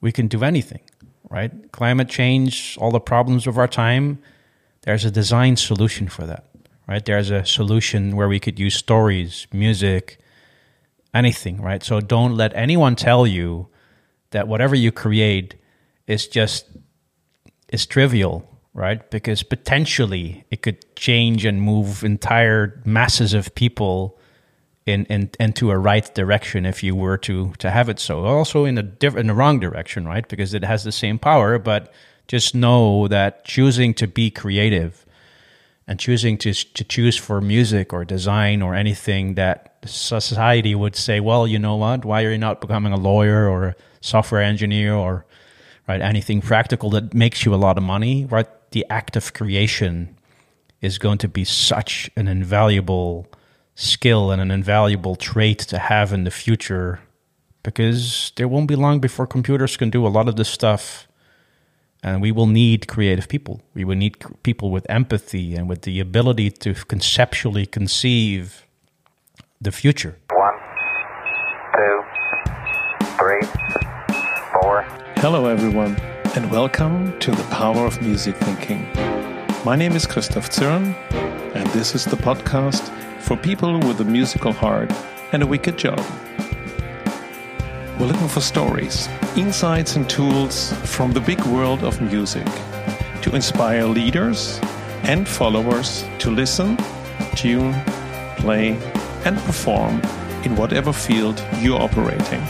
we can do anything, right? Climate change, all the problems of our time, there's a design solution for that, right? There's a solution where we could use stories, music, anything, right? So don't let anyone tell you that whatever you create is just is trivial, right? Because potentially it could change and move entire masses of people in, in into a right direction if you were to to have it so. Also in a diff- in the wrong direction, right? Because it has the same power, but just know that choosing to be creative and choosing to to choose for music or design or anything that society would say, well, you know what? Why are you not becoming a lawyer or a software engineer or right anything practical that makes you a lot of money? Right, the act of creation is going to be such an invaluable skill and an invaluable trait to have in the future because there won't be long before computers can do a lot of this stuff and we will need creative people. We will need people with empathy and with the ability to conceptually conceive the future. One two three four. Hello everyone and welcome to the power of music thinking my name is christoph zürn and this is the podcast for people with a musical heart and a wicked job. We're looking for stories, insights, and tools from the big world of music to inspire leaders and followers to listen, tune, play, and perform in whatever field you're operating.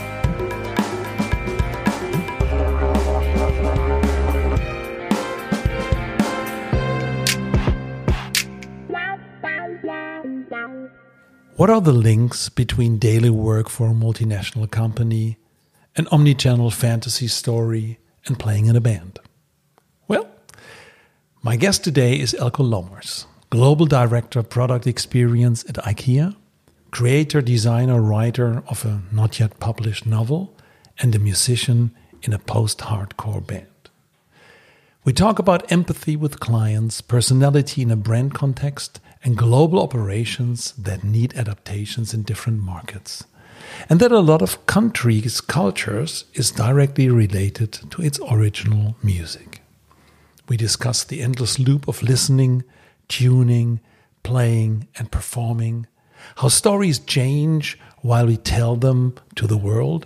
What are the links between daily work for a multinational company, an omnichannel fantasy story, and playing in a band? Well, my guest today is Eelko Lommers, Global Director of Product Experience at IKEA, creator, designer, writer of a not yet published novel, and a musician in a post hardcore band. We talk about empathy with clients, personality in a brand context, and global operations that need adaptations in different markets. And that a lot of countries' cultures is directly related to its original music. We discuss the endless loop of listening, tuning, playing, and performing, how stories change while we tell them to the world,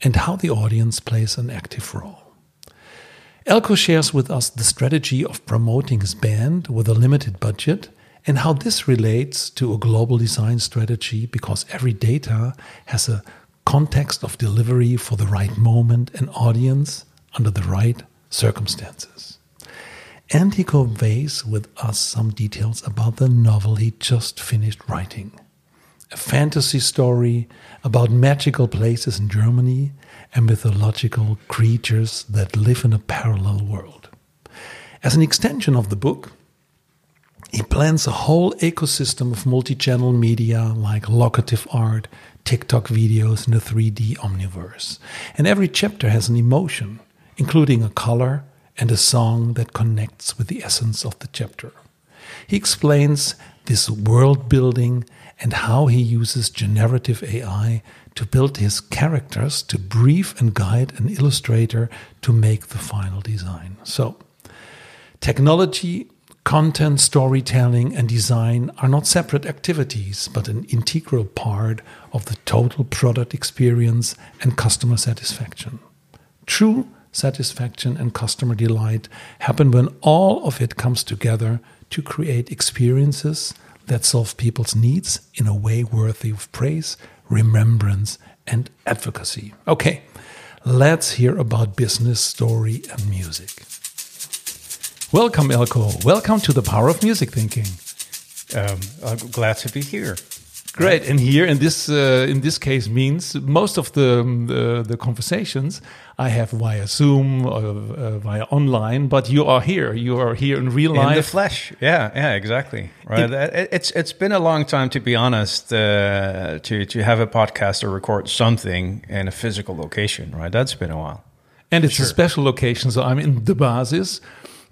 and how the audience plays an active role. Eelko shares with us the strategy of promoting his band with a limited budget and how this relates to a global design strategy because every data has a context of delivery for the right moment and audience under the right circumstances. And he conveys with us some details about the novel he just finished writing. A fantasy story about magical places in Germany and mythological creatures that live in a parallel world. As an extension of the book, he plans a whole ecosystem of multi channel media like locative art, TikTok videos, and a 3D omniverse. And every chapter has an emotion, including a color and a song that connects with the essence of the chapter. He explains this world building and how he uses generative AI to build his characters to brief and guide an illustrator to make the final design. So, technology Content, storytelling, and design are not separate activities, but an integral part of the total product experience and customer satisfaction. True satisfaction and customer delight happen when all of it comes together to create experiences that solve people's needs in a way worthy of praise, remembrance, and advocacy. Okay, let's hear about business, story, and music. Welcome, Eelko. Welcome to the power of music thinking. Um, I'm glad to be here. Great, and here in this uh, in this case means most of the um, the, conversations I have via Zoom or uh, via online, but you are here. You are here in real life, in the flesh. Yeah, yeah, exactly. Right. It, it's it's been a long time, to be honest, uh, to to have a podcast or record something in a physical location. Right, that's been a while. And it's sure. a special location, so I'm in the basis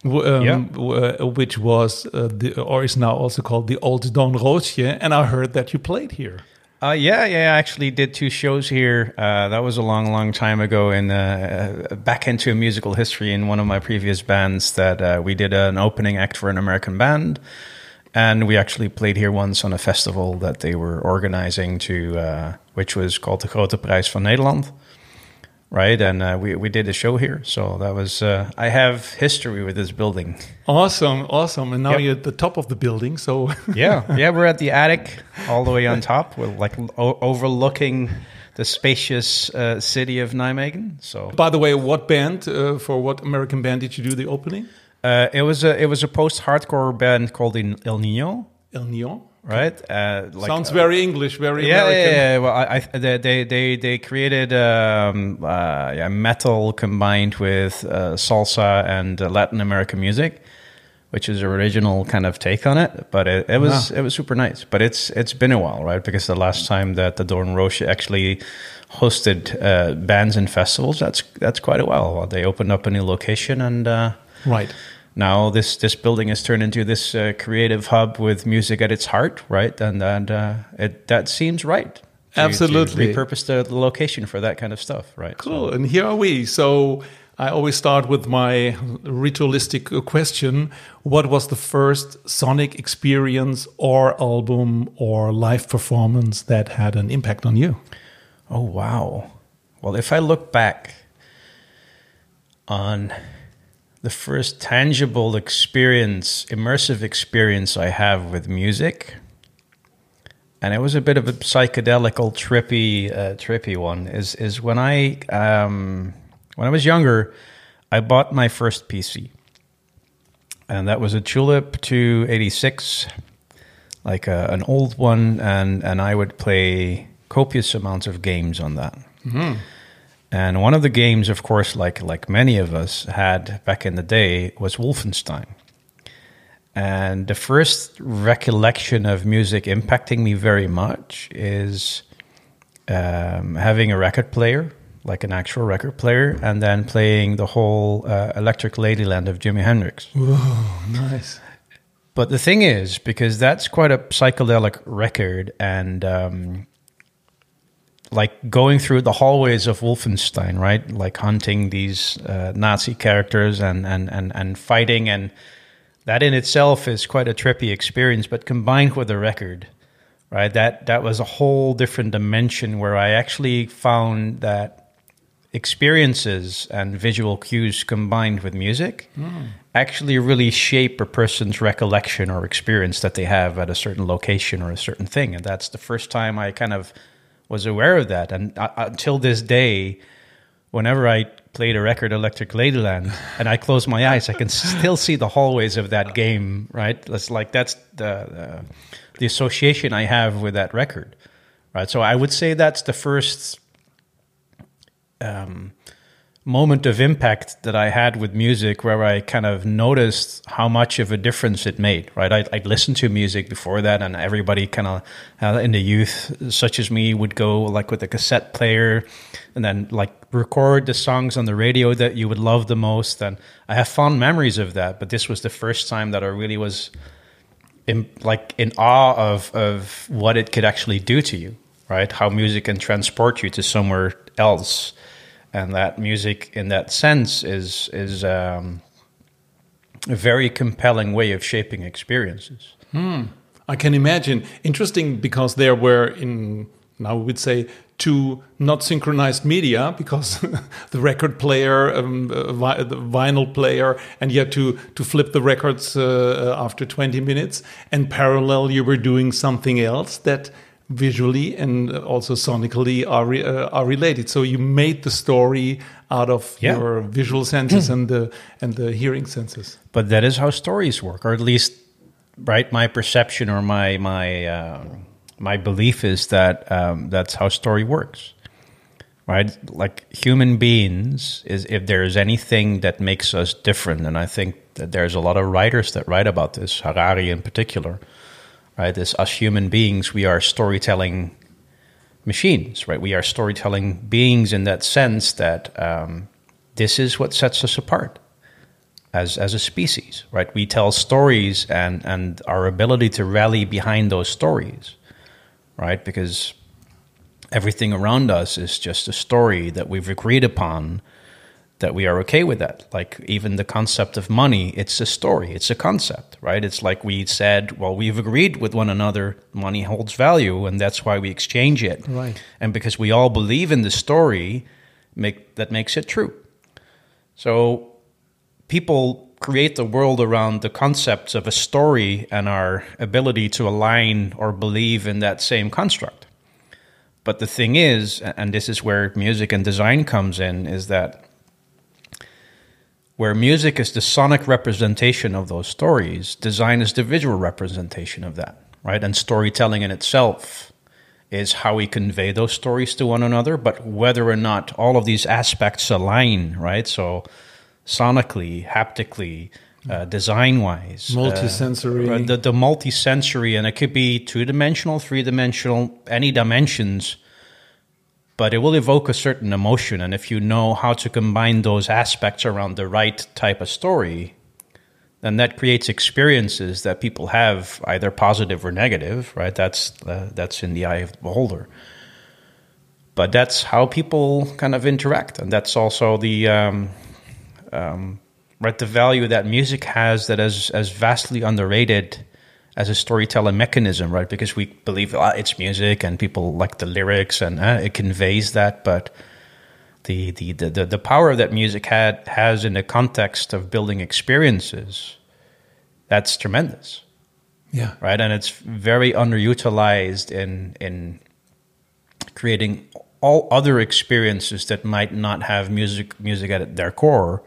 um, yeah. Uh, which was uh, the, or is now also called the Old Doornroosje, and I heard that you played here. Uh, yeah, yeah. I actually did two shows here. Uh, that was a long, long time ago. In uh, uh, back into musical history in one of my previous bands, that uh, we did an opening act for an American band, and we actually played here once on a festival that they were organizing to, uh, which was called the Grote Prijs van Nederland. Right, and uh, we we did a show here, so that was. Uh, I have history with this building. Awesome, awesome. And now Yep. you're at the top of the building, so Yeah, yeah, we're at the attic, all the way on top. We're like o- overlooking the spacious uh, city of Nijmegen. So By the way, what band uh, for what American band did you do the opening? uh, it was a it was a post hardcore band called El Nino, El Nyon. Right? Uh, like, Sounds uh, very English, very yeah, American. yeah, yeah. Well, I, I, they they they created um, uh, yeah, metal combined with uh, salsa and uh, Latin American music, which is an original kind of take on it. But it, it was it was super nice. But it's it's been a while, right? Because the last time that the Doornroosje actually hosted uh, bands and festivals, that's that's quite a while. Well, they opened up a new location and. Uh, Right. Now this this building has turned into this uh, creative hub with music at its heart, right? And and uh, it that seems right. to- to Absolutely. repurpose the, the location for that kind of stuff, right? Cool. And here are we. So I always start with my ritualistic question What was the first sonic experience or album or live performance that had an impact on you? Oh wow. Well, if I look back on the first tangible experience, immersive experience I have with music, and it was a bit of a psychedelical, trippy, uh, trippy one. Is is when I um, when I was younger, I bought my first PC, and that was a Tulip 286, like a, an old one, and and I would play copious amounts of games on that. And one of the games, of course, like like many of us had back in the day, was Wolfenstein. And the first recollection of music impacting me very much is um, having a record player, like an actual record player, and then playing the whole uh, Electric Ladyland of Jimi Hendrix. Nice. But the thing is, because that's quite a psychedelic record, and um, like going through the hallways of Wolfenstein, right? Like hunting these uh, Nazi characters and, and, and, and fighting, and that in itself is quite a trippy experience. But combined with the record, right? That that was a whole different dimension where I actually found that experiences and visual cues combined with music actually really shape a person's recollection or experience that they have at a certain location or a certain thing. And that's the first time I kind of was aware of that. And uh, until this day, whenever I played a record, Electric Ladyland, and I close my eyes, I can still see the hallways of that game. Right? That's like that's the the, the association I have with that record. Right? So I would say that's the first um, moment of impact that I had with music where I kind of noticed how much of a difference it made, right? I'd, I'd listened to music before that, and everybody kind of uh, in the youth, such as me, would go like with a cassette player and then like record the songs on the radio that you would love the most. And I have fond memories of that, but this was the first time that I really was in, like in awe of, of what it could actually do to you, right? How music can transport you to somewhere else and that music in that sense is is um, a very compelling way of shaping experiences. I can imagine. Interesting because there were in now we would say two not synchronized media because the record player, um, uh, vi- the vinyl player, and you had to to flip the records uh, after 20 minutes. And parallel, you were doing something else that visually and also sonically are re- uh, are related. So you made the story out of Yeah. your visual senses and the and the hearing senses. But that is how stories work, or at least, right? My perception or my my uh, my belief is that um, that's how story works, right? Like human beings, is if there is anything that makes us different, and I think that there's a lot of writers that write about this, Harari in particular, right? As us human beings, we are storytelling machines, right? We are storytelling beings in that sense that um, this is what sets us apart as as a species, right? We tell stories and and our ability to rally behind those stories, right? Because everything around us is just a story that we've agreed upon that we are okay with that. Like even the concept of money, it's a story, it's a concept, right? It's like we said, well, we've agreed with one another, money holds value, and that's why we exchange it. Right. And because we all believe in the story, make that makes it true. So people create the world around the concepts of a story and our ability to align or believe in that same construct. But the thing is, and this is where music and design comes in, is that where music is the sonic representation of those stories, design is the visual representation of that, right? And storytelling in itself is how we convey those stories to one another, but whether or not all of these aspects align, right? So, sonically, haptically, uh, design wise, Multisensory. uh, the, the multi-sensory, and it could be two dimensional, three dimensional, any dimensions but it will evoke a certain emotion. And if you know how to combine those aspects around the right type of story, then that creates experiences that people have, either positive or negative. Right? That's uh, that's in the eye of the beholder. But that's how people kind of interact, and that's also the um, um, right the value that music has that is as vastly underrated as a storytelling mechanism, right? Because we believe ah, it's music and people like the lyrics and uh, it conveys that, but the, the, the, the, the power that music had has in the context of building experiences, that's tremendous, Yeah. right? And it's very underutilized in in creating all other experiences that might not have music music at their core,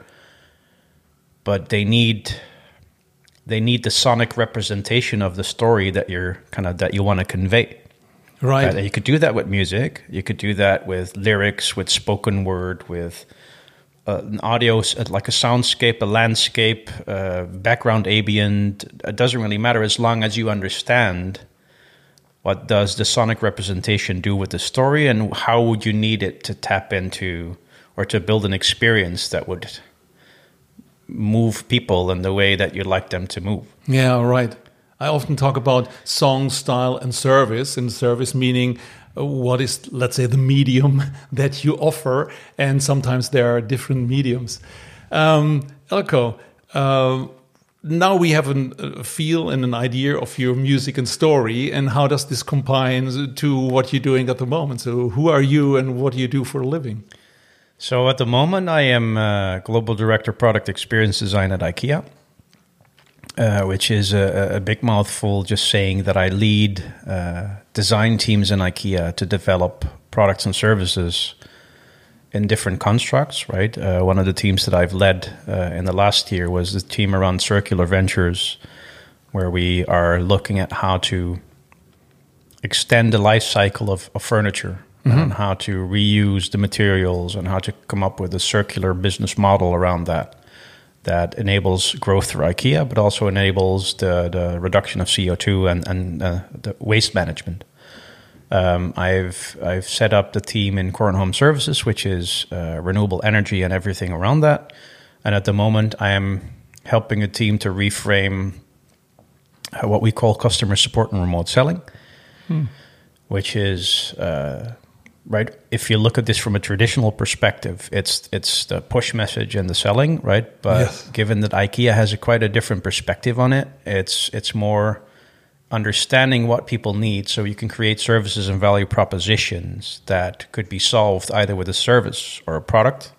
but they need they need the sonic representation of the story that you're kind of that you want to convey. Right. Right? You could do that with music. You could do that with lyrics, with spoken word, with uh, an audio, like a soundscape, a landscape, uh, background ambient. It doesn't really matter as long as you understand what does the sonic representation do with the story and how would you need it to tap into or to build an experience that would move people in the way that you'd like them to move. Yeah, right. I often talk about song style and service, and service meaning uh, what is, let's say, the medium that you offer, and sometimes there are different mediums. Um, Eelko, uh, now we have an, a feel and an idea of your music and story, and how does this combine to what you're doing at the moment? So, who are you, and what do you do for a living? So at the moment, I am uh, global director product experience design at IKEA, uh, which is a, a big mouthful. Just saying that I lead uh, design teams in IKEA to develop products and services in different constructs. Right. Uh, one of the teams that I've led uh, in the last year was the team around circular ventures, where we are looking at how to extend the life cycle of, of furniture and how to reuse the materials and how to come up with a circular business model around that that enables growth for IKEA, but also enables the, the reduction of CO2 and, and uh, the waste management. Um, I've I've set up the team in Core and Home Services, which is uh, renewable energy and everything around that. And at the moment, I am helping a team to reframe uh, what we call customer support and remote selling, which is uh, right. If you look at this from a traditional perspective, it's it's the push message and the selling, right? But Yes. given that IKEA has a quite a different perspective on it, it's it's more understanding what people need so you can create services and value propositions that could be solved either with a service or a product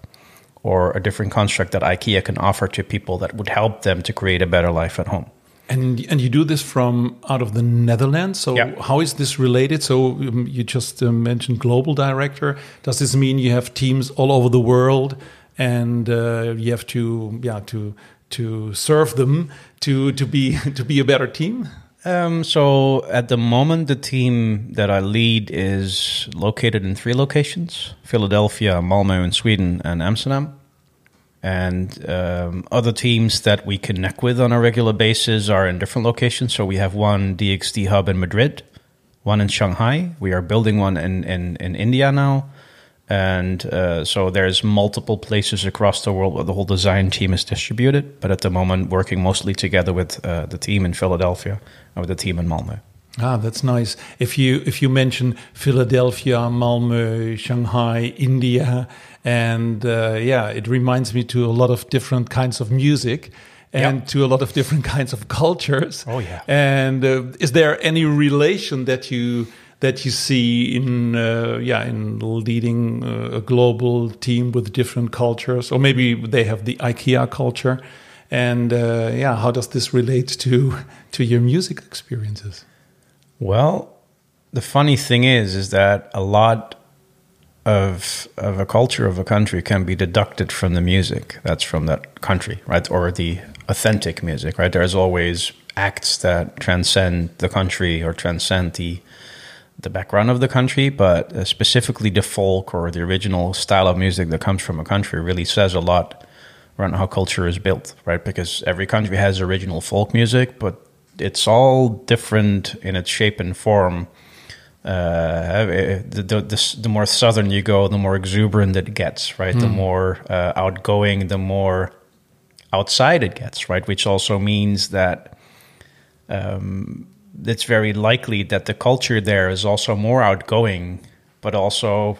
or a different construct that IKEA can offer to people that would help them to create a better life at home. And and you do this from out of the Netherlands. So Yeah. how is this related? So um, you just uh, mentioned global director. Does this mean you have teams all over the world, and uh, you have to yeah to to serve them to to be to be a better team? Um, so at the moment, the team that I lead is located in three locations: Philadelphia, Malmö in Sweden, and Amsterdam. And um, other teams that we connect with on a regular basis are in different locations. So we have one DXD hub in Madrid, one in Shanghai. We are building one in in, in India now, and uh, so there's multiple places across the world where the whole design team is distributed. But at the moment, working mostly together with uh, the team in Philadelphia and with the team in Malmö. Ah, that's nice. If you if you mention Philadelphia, Malmö, Shanghai, India, and uh, yeah, it reminds me to a lot of different kinds of music and Yep. to a lot of different kinds of cultures. Oh, yeah. And uh, is there any relation that you that you see in uh, yeah in leading uh, a global team with different cultures, or maybe they have the IKEA culture? And uh, yeah, how does this relate to to your music experiences? Well, the funny thing is, is that a lot of of a culture of a country can be deducted from the music that's from that country, right? Or the authentic music, right? There's always acts that transcend the country or transcend the the background of the country, but uh, specifically the folk or the original style of music that comes from a country really says a lot around how culture is built, right? Because every country has original folk music, but it's all different in its shape and form. Uh, the, the, the, more southern you go, the more exuberant it gets, right? The more uh, outgoing, the more outside it gets, right? Which also means that um, it's very likely that the culture there is also more outgoing, but also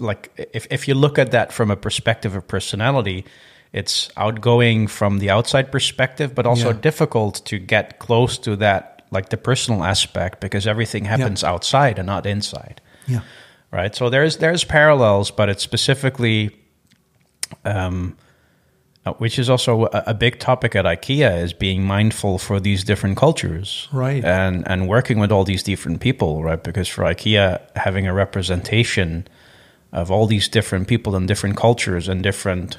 like if if you look at that from a perspective of personality, it's outgoing from the outside perspective, but also Yeah. difficult to get close to that like the personal aspect because everything happens outside and not inside Yeah. right? So there's there's parallels, but it's specifically, um, uh, which is also a, a big topic at IKEA is being mindful for these different cultures, Right. And and working with all these different people, right? Because for IKEA, having a representation of all these different people and different cultures and different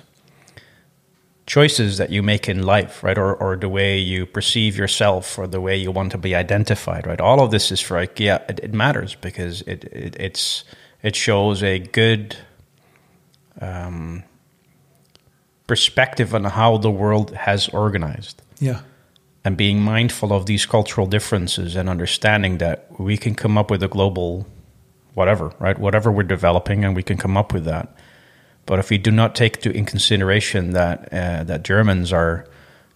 choices that you make in life, right? Or, or the way you perceive yourself or the way you want to be identified, right? All of this is for IKEA. It, it matters because it, it, it's, it shows a good um, perspective on how the world has organized Yeah. and being mindful of these cultural differences and understanding that we can come up with a global whatever, right? Whatever we're developing, and we can come up with that. But if we do not take to in consideration that uh, that Germans are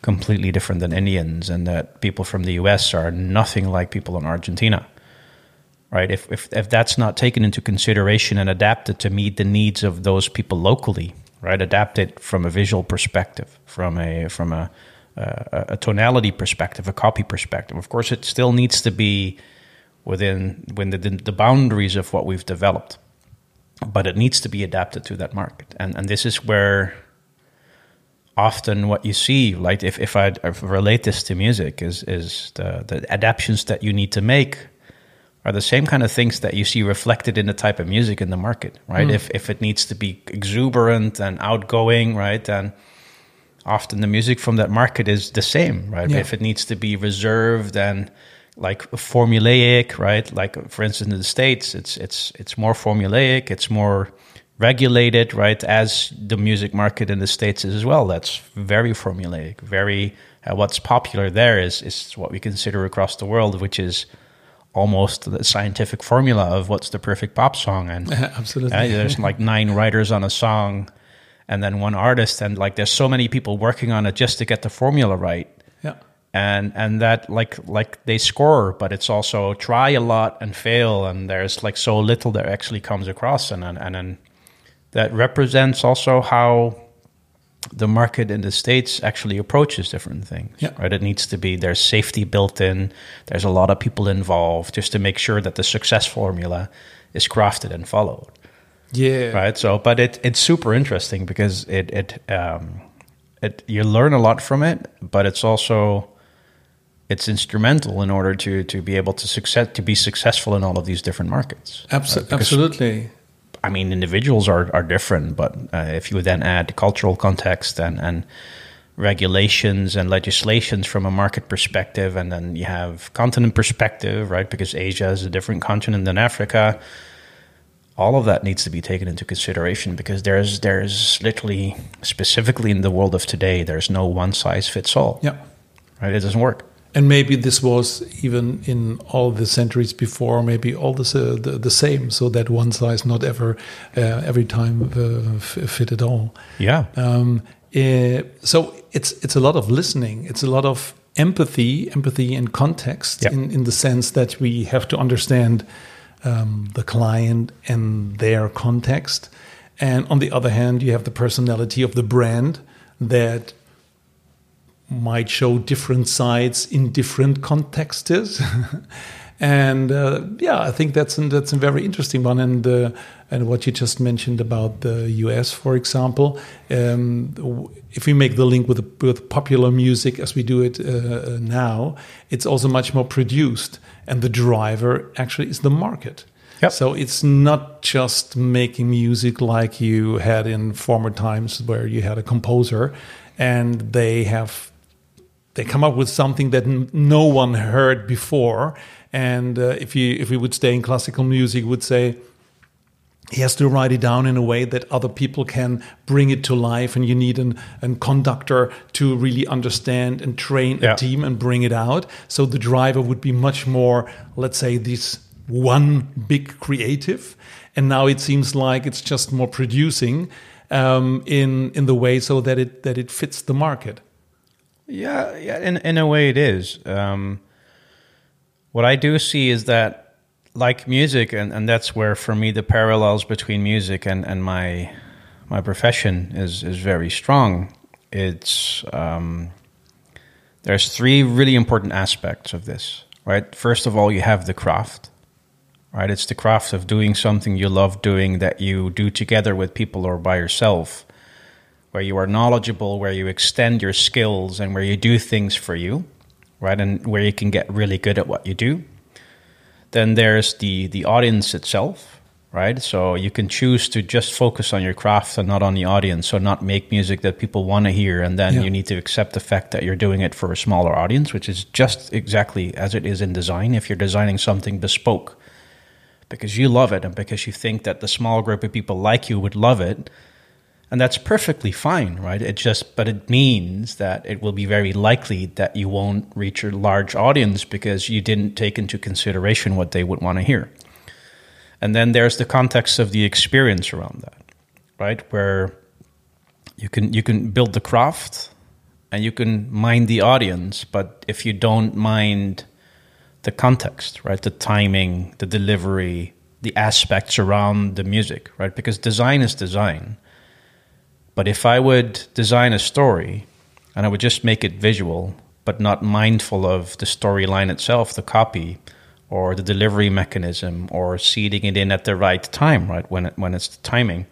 completely different than Indians, and that people from the U.S. are nothing like people in Argentina, right? If if if that's not taken into consideration and adapted to meet the needs of those people locally, right? Adapted from a visual perspective, from a from a a, a tonality perspective, a copy perspective. Of course, it still needs to be within within the, the boundaries of what we've developed, but it needs to be adapted to that market. And and this is where often what you see, like if if I relate this to music, is is the the adaptations that you need to make are the same kind of things that you see reflected in the type of music in the market, right? Hmm. If if it needs to be exuberant and outgoing, right, then often the music from that market is the same, right? Yeah. If it needs to be reserved and like formulaic, right? Like for instance, in the states, it's it's it's more formulaic, it's more regulated, right? As the music market in the states is as well. That's very formulaic. Very uh, what's popular there is is what we consider across the world, which is almost the scientific formula of what's the perfect pop song and Absolutely. uh, there's like nine writers on a song and then one artist and like there's so many people working on it just to get the formula right. And and that like like they score but it's also try a lot and fail and there's like so little that actually comes across and and, and then that represents also how the market in the states actually approaches different things Yeah. right it needs to be there's safety built in there's a lot of people involved just to make sure that the success formula is crafted and followed Yeah. right so but it it's super interesting because it it um it you learn a lot from it but it's also it's instrumental in order to to be able to success to be successful in all of these different markets Abso- Right? Because, absolutely. i mean individuals are are different but uh, if you then add cultural context and and regulations and legislations from a market perspective and then you have continent perspective right because asia is a different continent than africa all of that needs to be taken into consideration because there's there's literally specifically in the world of today there's no one size fits all Yeah. right it doesn't work And maybe this was even in all the centuries before, maybe all this, uh, the, the same, so that one size not ever, uh, every time uh, fit at all. yeah Um, eh, so it's it's a lot of listening. It's a lot of empathy, empathy and context Yeah. in, in the sense that we have to understand um, the client and their context. And on the other hand, you have the personality of the brand that might show different sides in different contexts. and uh, yeah, I think that's an, that's a very interesting one. And uh, and what you just mentioned about the U.S., for example, um, if we make the link with with popular music as we do it uh, now, it's also much more produced, and the driver actually is the market. Yep. So it's not just making music like you had in former times where you had a composer and they have they come up with something that n- no one heard before. And uh, if you if we would stay in classical music would say he has to write it down in a way that other people can bring it to life and you need an, an conductor to really understand and train Yeah. a team and bring it out. So the driver would be much more let's say this one big creative. And now it seems like it's just more producing um, in in the way so that it that it fits the market Yeah, yeah. In in a way, it is. Um, what I do see is that, like music, and, and that's where for me the parallels between music and, and my my profession is is very strong. It's um, there's three really important aspects of this. Right. First of all, you have the craft. Right. It's the craft of doing something you love doing that you do together with people or by yourself where you are knowledgeable, where you extend your skills, and where you do things for you, right? And where you can get really good at what you do. Then there's the the audience itself, right? So you can choose to just focus on your craft and not on the audience, so not make music that people want to hear, and then Yeah. you need to accept the fact that you're doing it for a smaller audience, which is just exactly as it is in design. If you're designing something bespoke, because you love it and because you think that the small group of people like you would love it, and that's perfectly fine, right? It just, but it means that it will be very likely that you won't reach a large audience because you didn't take into consideration what they would want to hear. And then there's the context of the experience around that, right? Where you can you can build the craft and you can mind the audience, but if you don't mind the context, right? The timing, the delivery, the aspects around the music, right? Because design is design. But if I would design a story and I would just make it visual, but not mindful of the storyline itself, the copy, or the delivery mechanism, or seeding it in at the right time, right when it, when it's the timing,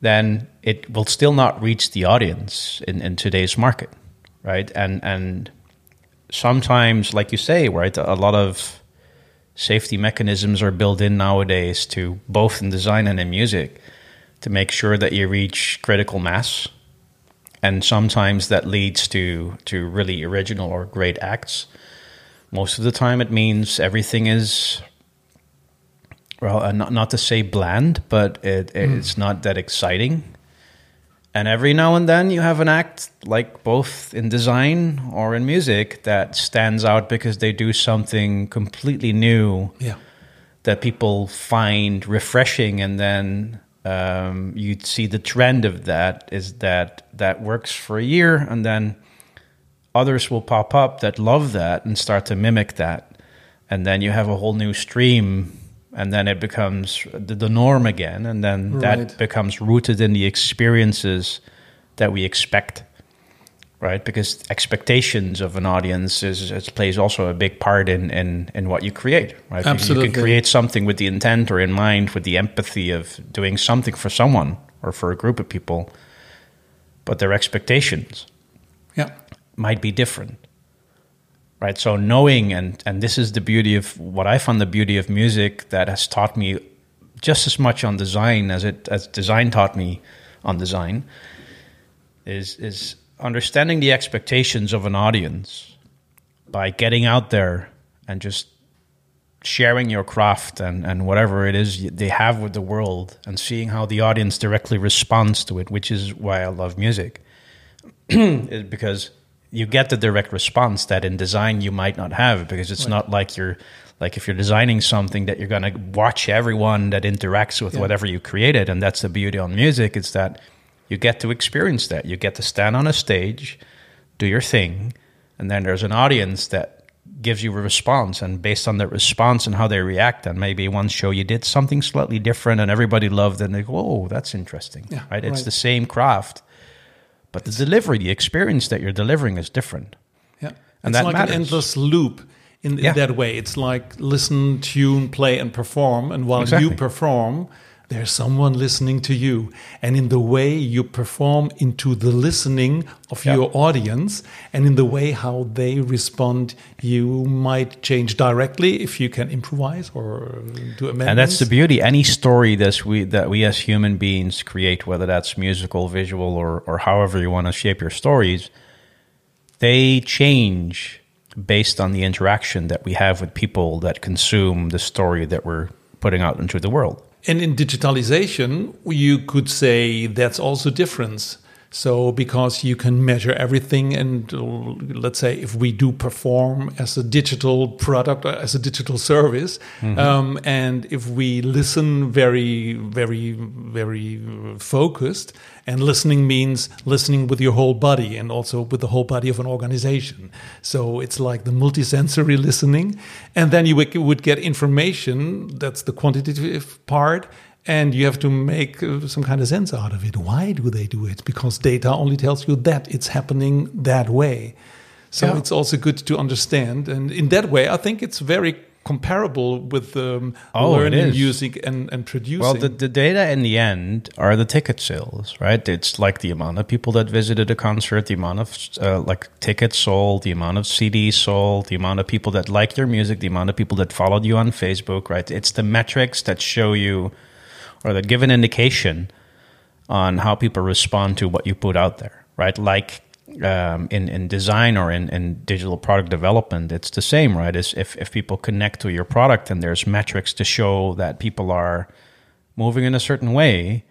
then it will still not reach the audience in, in today's market, right? And and sometimes, like you say, right, a lot of safety mechanisms are built in nowadays to both in design and in music to make sure that you reach critical mass. And sometimes that leads to to really original or great acts. Most of the time, it means everything is well, uh, not not to say bland, but it, it's not that exciting. And every now and then, you have an act like both in design or in music that stands out because they do something completely new yeah that people find refreshing and then um, you'd see the trend of that is that that works for a year and then others will pop up that love that and start to mimic that. And then you have a whole new stream and then it becomes the, the norm again. And then Right. that becomes rooted in the experiences that we expect right? Because expectations of an audience is, is plays also a big part in, in, in what you create, right? Because You can create something with the intent or in mind, with the empathy of doing something for someone or for a group of people, but their expectations yeah might be different, right? So knowing and and this is the beauty of what I found the beauty of music that has taught me just as much on design as it as design taught me on design is is understanding the expectations of an audience by getting out there and just sharing your craft and, and whatever it is they have with the world and seeing how the audience directly responds to it, which is why I love music. is because you get the direct response that in design you might not have because it's not like you're like if you're designing something that you're going to watch everyone that interacts with Yeah. whatever you created and that's the beauty on music is that you get to experience that you get to stand on a stage do your thing and then there's an audience that gives you a response and based on that response and how they react and maybe one show you did something slightly different and everybody loved it and they go oh that's interesting Yeah, right it's right. the same craft but the delivery the experience that you're delivering is different Yeah. And it's that like matters. an endless loop in, in Yeah. that way. It's like listen, tune, play, and perform. And while you perform, there's someone listening to you. And in the way you perform into the listening of Yeah. your audience and in the way how they respond, you might change directly if you can improvise or do amendments. and that's the beauty any story that we that we as human beings create whether that's musical visual or or however you want to shape your stories they change based on the interaction that we have with people that consume the story that we're putting out into the world And in digitalization, you could say that's also difference. So because you can measure everything, and uh, let's say if we do perform as a digital product, uh, as a digital service, um, and if we listen very, very, very focused, and listening means listening with your whole body and also with the whole body of an organization. So it's like the multisensory listening, and then you would get information. That's the quantitative part and you have to make uh, some kind of sense out of it. Why do they do it? Because data only tells you that it's happening that way. So Yeah. it's also good to understand, and in that way, I think it's very comparable with um, Oh, learning music and, and producing. Well, the, the data in the end are the ticket sales, right? It's like the amount of people that visited a concert, the amount of uh, like tickets sold, the amount of CDs sold, the amount of people that like your music, the amount of people that followed you on Facebook, right? It's the metrics that show you or that give an indication on how people respond to what you put out there, right? Like um, in in design or in, in digital product development, it's the same, right? Is if if people connect to your product and there's metrics to show that people are moving in a certain way,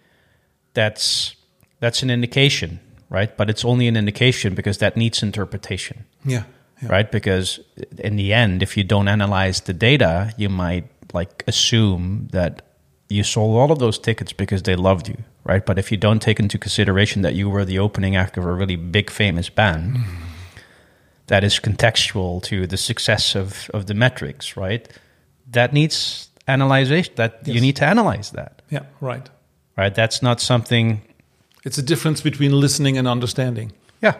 that's that's an indication, right? But it's only an indication because that needs interpretation yeah, yeah. right? Because in the end, if you don't analyze the data, you might like assume that you sold all of those tickets because they loved you, right? But if you don't take into consideration that you were the opening act of a really big famous band, that is contextual to the success of, of the metrics, right? That needs analyzation. That you need to analyze that, yeah, right. right? That's not something It's a difference between listening and understanding. Yeah,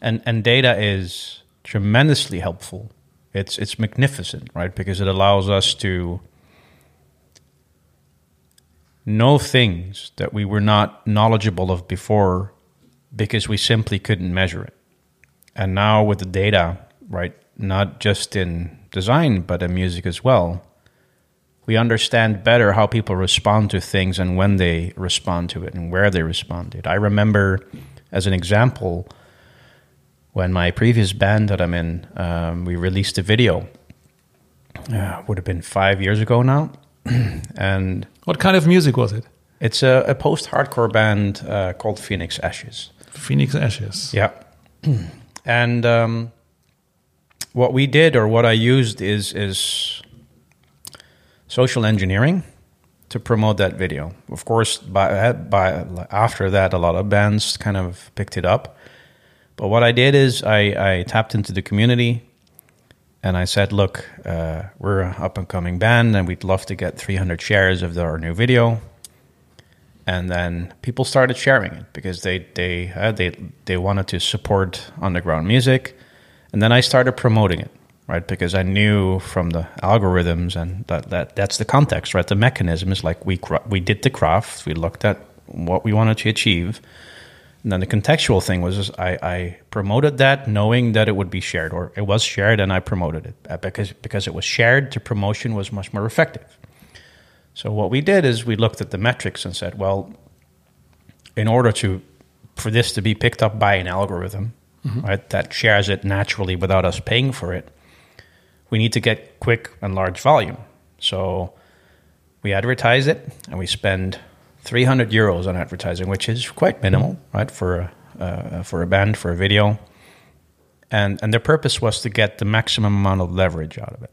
and and data is tremendously helpful. It's it's magnificent, right? Because it allows us to know things that we were not knowledgeable of before because we simply couldn't measure it. And now with the data, right, not just in design but in music as well, we understand better how people respond to things and when they respond to it and where they respond it. I remember, as an example, when my previous band that I'm in, um, we released a video. Uh, would have been five years ago now, and What kind of music was it? it's a, a post-hardcore band uh, called Phoenix Ashes. Phoenix Ashes. Yeah. and um, what we did or what I used is is social engineering to promote that video. Of course, by by after that, a lot of bands kind of picked it up. But what I did is I, I tapped into the community and I said, look, uh, we're an up and coming band and we'd love to get 300 shares of our new video and then people started sharing it because they they uh, they they wanted to support underground music, and then I started promoting it, right? Because I knew from the algorithms and that, that that's the context, right? The mechanism is like we we did the craft, we looked at what we wanted to achieve, and then the contextual thing was is I, I promoted that knowing that it would be shared, or it was shared, and I promoted it uh, because because it was shared. The promotion was much more effective. So what we did is we looked at the metrics and said, well, in order to for this to be picked up by an algorithm, right, that shares it naturally without us paying for it, we need to get quick and large volume. So we advertise it and we spend 300 euros on advertising, which is quite minimal, right, for a, uh, for a band for a video. And and their purpose was to get the maximum amount of leverage out of it.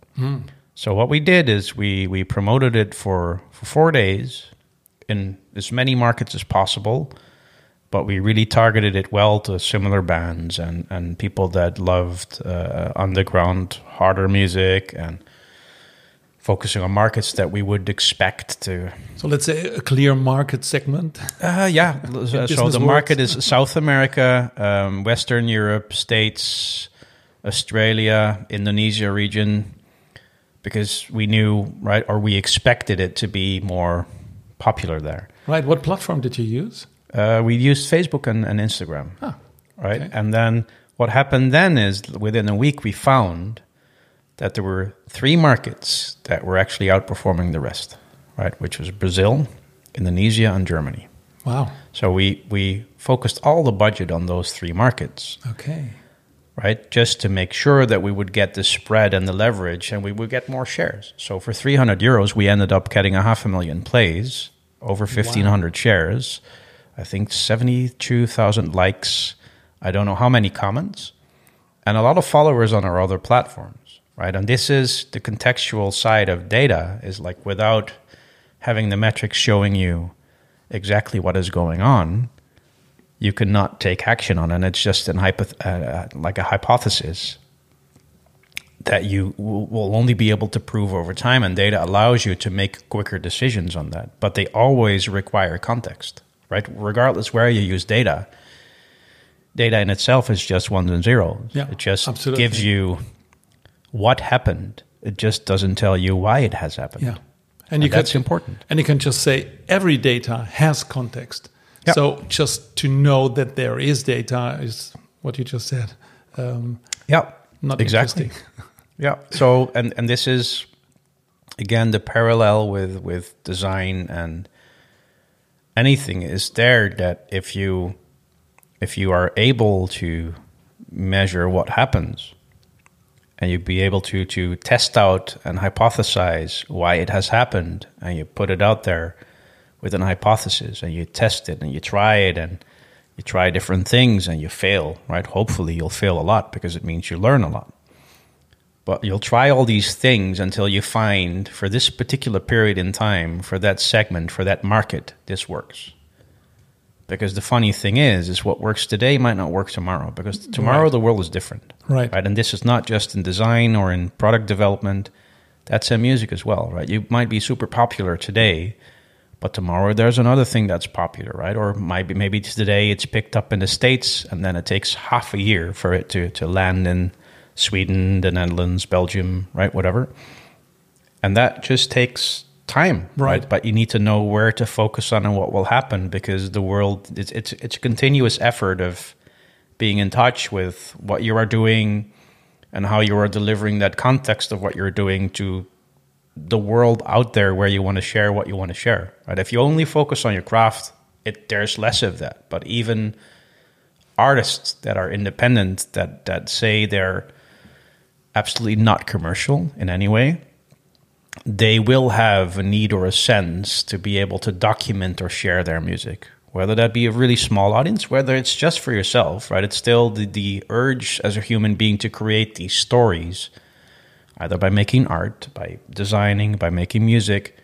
So what we did is we we promoted it for for four days in as many markets as possible, but we really targeted it well to similar bands and, and people that loved uh, underground, harder music and focusing on markets that we would expect to. So let's say a clear market segment. Uh, yeah, so the works. market is South America, um, Western Europe, States, Australia, Indonesia region, because we knew, right, or we expected it to be more popular there. Right. What platform did you use? Uh, we used Facebook and, and Instagram, Ah, right? okay. And then what happened then is within a week we found that there were three markets that were actually outperforming the rest, right? Which was Brazil, Indonesia, and Germany. Wow. So we we focused all the budget on those three markets, Okay. right? Just to make sure that we would get the spread and the leverage and we would get more shares. So for 300 euros, we ended up getting a half a million plays, over 1,500 shares, I think 72,000 likes, I don't know how many comments, and a lot of followers on our other platforms, right? And this is the contextual side of data is like without having the metrics showing you exactly what is going on, you cannot take action on it. It's just an hypoth- uh, uh, like a hypothesis that you will will only be able to prove over time, and data allows you to make quicker decisions on that. But they always require context, right? Regardless where you use data, data in itself is just ones and zeros. Yeah, it just absolutely. gives you what happened. It just doesn't tell you why it has happened. Yeah. And you that's can, important. And you can just say every data has context. Yeah. So just to know that there is data is what you just said. Um, Yeah, not exactly. interesting. Yeah. So and and this is again the parallel with with design and anything is there that if you if you are able to measure what happens and you be able to to test out and hypothesize why it has happened and you put it out there with an hypothesis and you test it and you try it and you try different things and you fail right? Hopefully you'll fail a lot because it means you learn a lot. But you'll try all these things until you find for this particular period in time for that segment for that market this works because the funny thing is is what works today might not work tomorrow because tomorrow Right. the world is different Right. right? And this is not just in design or in product development. That's in music as well right? You might be super popular today but tomorrow there's another thing that's popular right? Or maybe maybe today it's picked up in the states and then it takes half a year for it to to land in sweden the netherlands belgium right? Whatever. And that just takes time right, Right. but you need to know where to focus on and what will happen because the world it's it's, it's a continuous effort of being in touch with what you are doing and how you are delivering that context of what you're doing to the world out there where you want to share what you want to share right? If you only focus on your craft it there's less of that. But even artists that are independent that that say they're absolutely not commercial in any way they will have a need or a sense to be able to document or share their music whether that be a really small audience whether it's just for yourself right? It's still the, the urge as a human being to create these stories either by making art by designing by making music.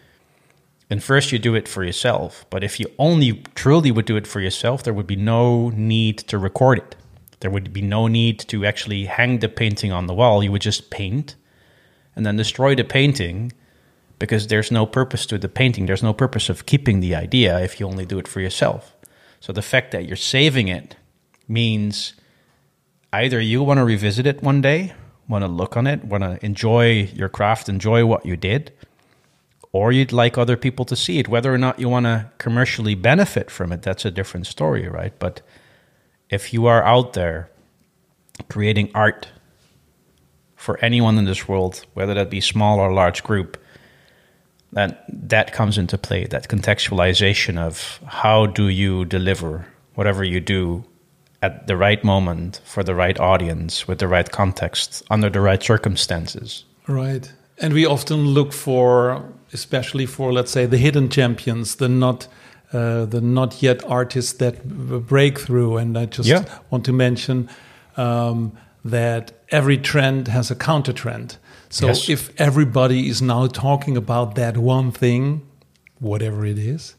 And first you do it for yourself but if you only truly would do it for yourself there would be no need to record it. There would be no need to actually hang the painting on the wall. You would just paint and then destroy the painting because there's no purpose to the painting. There's no purpose of keeping the idea if you only do it for yourself. So the fact that you're saving it means either you want to revisit it one day, want to look on it, want to enjoy your craft, enjoy what you did, or you'd like other people to see it. Whether or not you want to commercially benefit from it, that's a different story, right? But if you are out there creating art for anyone in this world, whether that be small or large group, then that comes into play. That contextualization of how do you deliver whatever you do at the right moment for the right audience with the right context under the right circumstances. Right. And we often look for, especially for, let's say, the hidden champions, the not. Uh, the not yet artists that break through, and I just Yeah. want to mention um, that every trend has a counter trend. So Yes. if everybody is now talking about that one thing, whatever it is,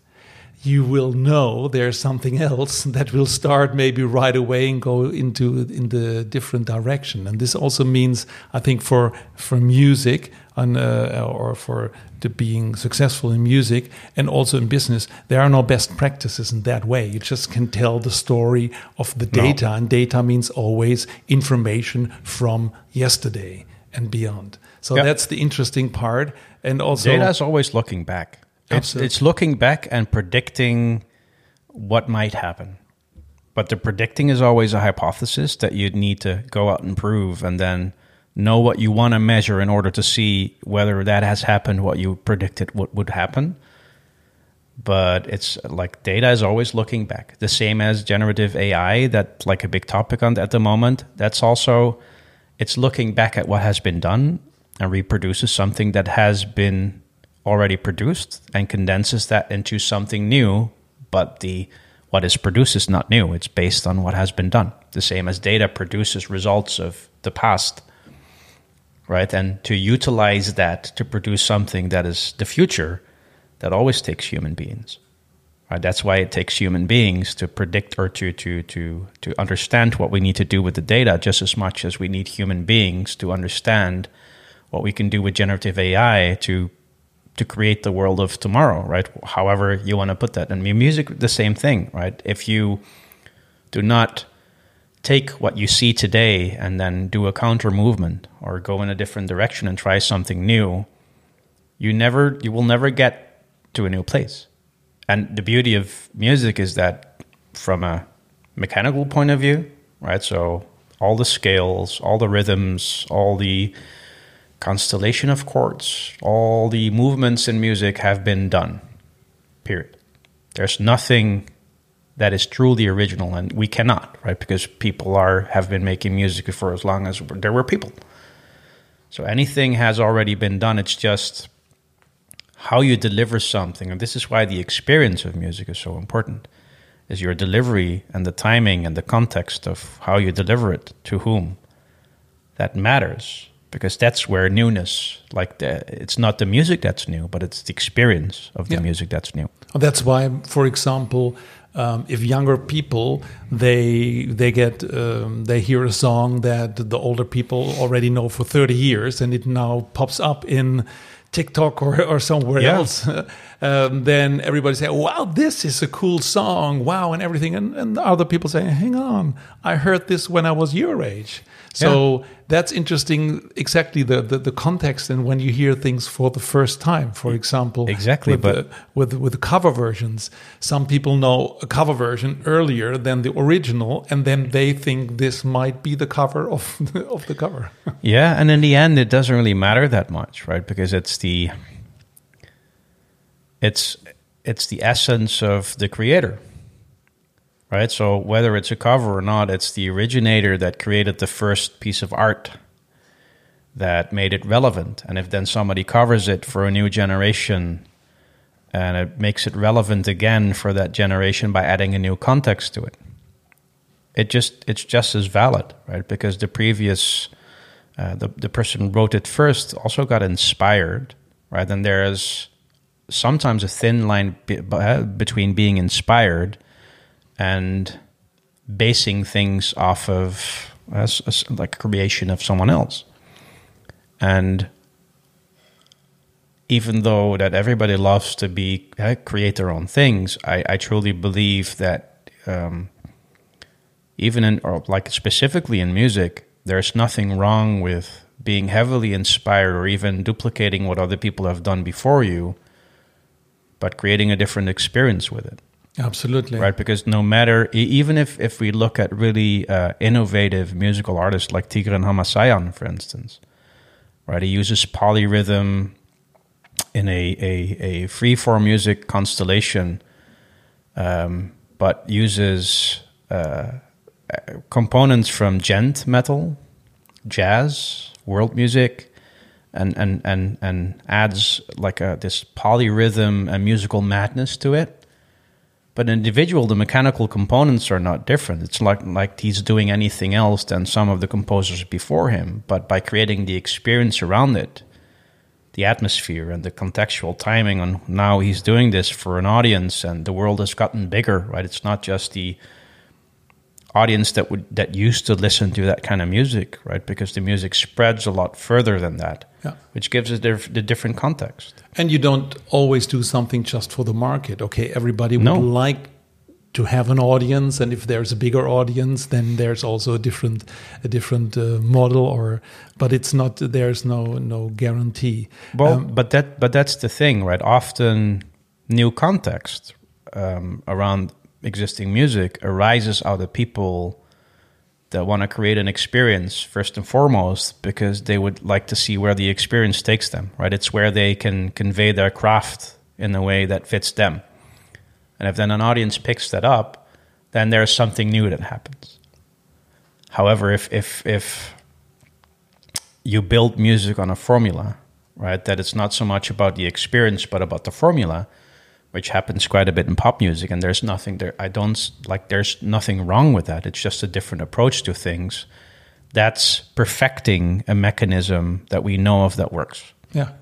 you will know there's something else that will start maybe right away and go into in the different direction. And this also means, I think, for for music and uh, or for being successful in music and also in business, there are no best practices in that way. You just can tell the story of the data, No. and data means always information from yesterday and beyond. So Yep. that's the interesting part. And also, Data is always looking back. It's, Absolutely. it's looking back and predicting what might happen. But the predicting is always a hypothesis that you'd need to go out and prove and then know what you want to measure in order to see whether that has happened, what you predicted what would happen. But it's like data is always looking back. The same as generative AI, that like a big topic on at the moment. That's also it's looking back at what has been done and reproduces something that has been already produced and condenses that into something new but the what is produced is not new. It's based on what has been done. The same as data produces results of the past right? And to utilize that to produce something that is the future that always takes human beings right that's why it takes human beings to predict or to to to to understand what we need to do with the data just as much as we need human beings to understand what we can do with generative AI to to create the world of tomorrow, right? However you want to put that. And music, the same thing, right? If you do not take what you see today and then do a counter movement or go in a different direction and try something new, you never, you will never get to a new place. And the beauty of music is that from a mechanical point of view, right? So all the scales, all the rhythms, all the constellation of chords, all the movements in music have been done. Period. There's nothing that is truly original, and we cannot, right? Because people are have been making music for as long as there were people. So anything has already been done. It's just how you deliver something, and this is why the experience of music is so important. Is your delivery and the timing and the context of how you deliver it to whom that matters because that's where newness like the, it's not the music that's new but it's the experience of the Yeah. music that's new That's why, for example, um, if younger people they they get um, they hear a song that the older people already know for thirty years, and it now pops up in TikTok or, or somewhere Yeah. else, um, then everybody say, "Wow, this is a cool song! Wow!" and everything, and, and other people say, "Hang on, I heard this when I was your age." So that's interesting. Exactly the, the the context and when you hear things for the first time, for example, Exactly, with but- the, with with cover versions. Some people know a cover version earlier than the original, and then they think this might be the cover of of the cover. yeah and in the end it doesn't really matter that much right because it's the it's it's the essence of the creator right? So whether it's a cover or not it's the originator that created the first piece of art that made it relevant. And if then somebody covers it for a new generation and it makes it relevant again for that generation by adding a new context to it it just it's just as valid right? Because the previous uh, the, the person wrote it first also got inspired right? And there's sometimes a thin line uh, between being inspired and basing things off of like creation of someone else. And even though that everybody loves to be uh, create their own things i, I truly believe that um, even in or like specifically in music there's nothing wrong with being heavily inspired or even duplicating what other people have done before you but creating a different experience with it. Absolutely, right? Because no matter even if if we look at really uh, innovative musical artists like Tigran Hamasyan for instance right? He uses polyrhythm in a a, a free form music constellation um, but uses uh, components from djent metal jazz world music and and and and adds like a this polyrhythm and musical madness to it. But individual the mechanical components are not different. It's like like he's doing anything else than some of the composers before him. But by creating the experience around it the atmosphere and the contextual timing and now he's doing this for an audience and the world has gotten bigger right? It's not just the audience that would that used to listen to that kind of music right because the music spreads a lot further than that Yeah. which gives it the, the different context And you don't always do something just for the market. Okay, everybody would No. like to have an audience, and if there's a bigger audience, then there's also a different a different uh, model. Or, but it's not. There's no no guarantee. Well, Um, but that but that's the thing, right? Often new context um, around existing music arises out of people that want to create an experience first and foremost because they would like to see where the experience takes them, right? It's where they can convey their craft in a way that fits them. And if then an audience picks that up, then there's something new that happens. However, if if if you build music on a formula, right? That it's not so much about the experience, but about the formula, which happens quite a bit in pop music. And there's nothing there. I don't like. There's nothing wrong with that. It's just a different approach to things. That's perfecting a mechanism that we know of that works, yeah,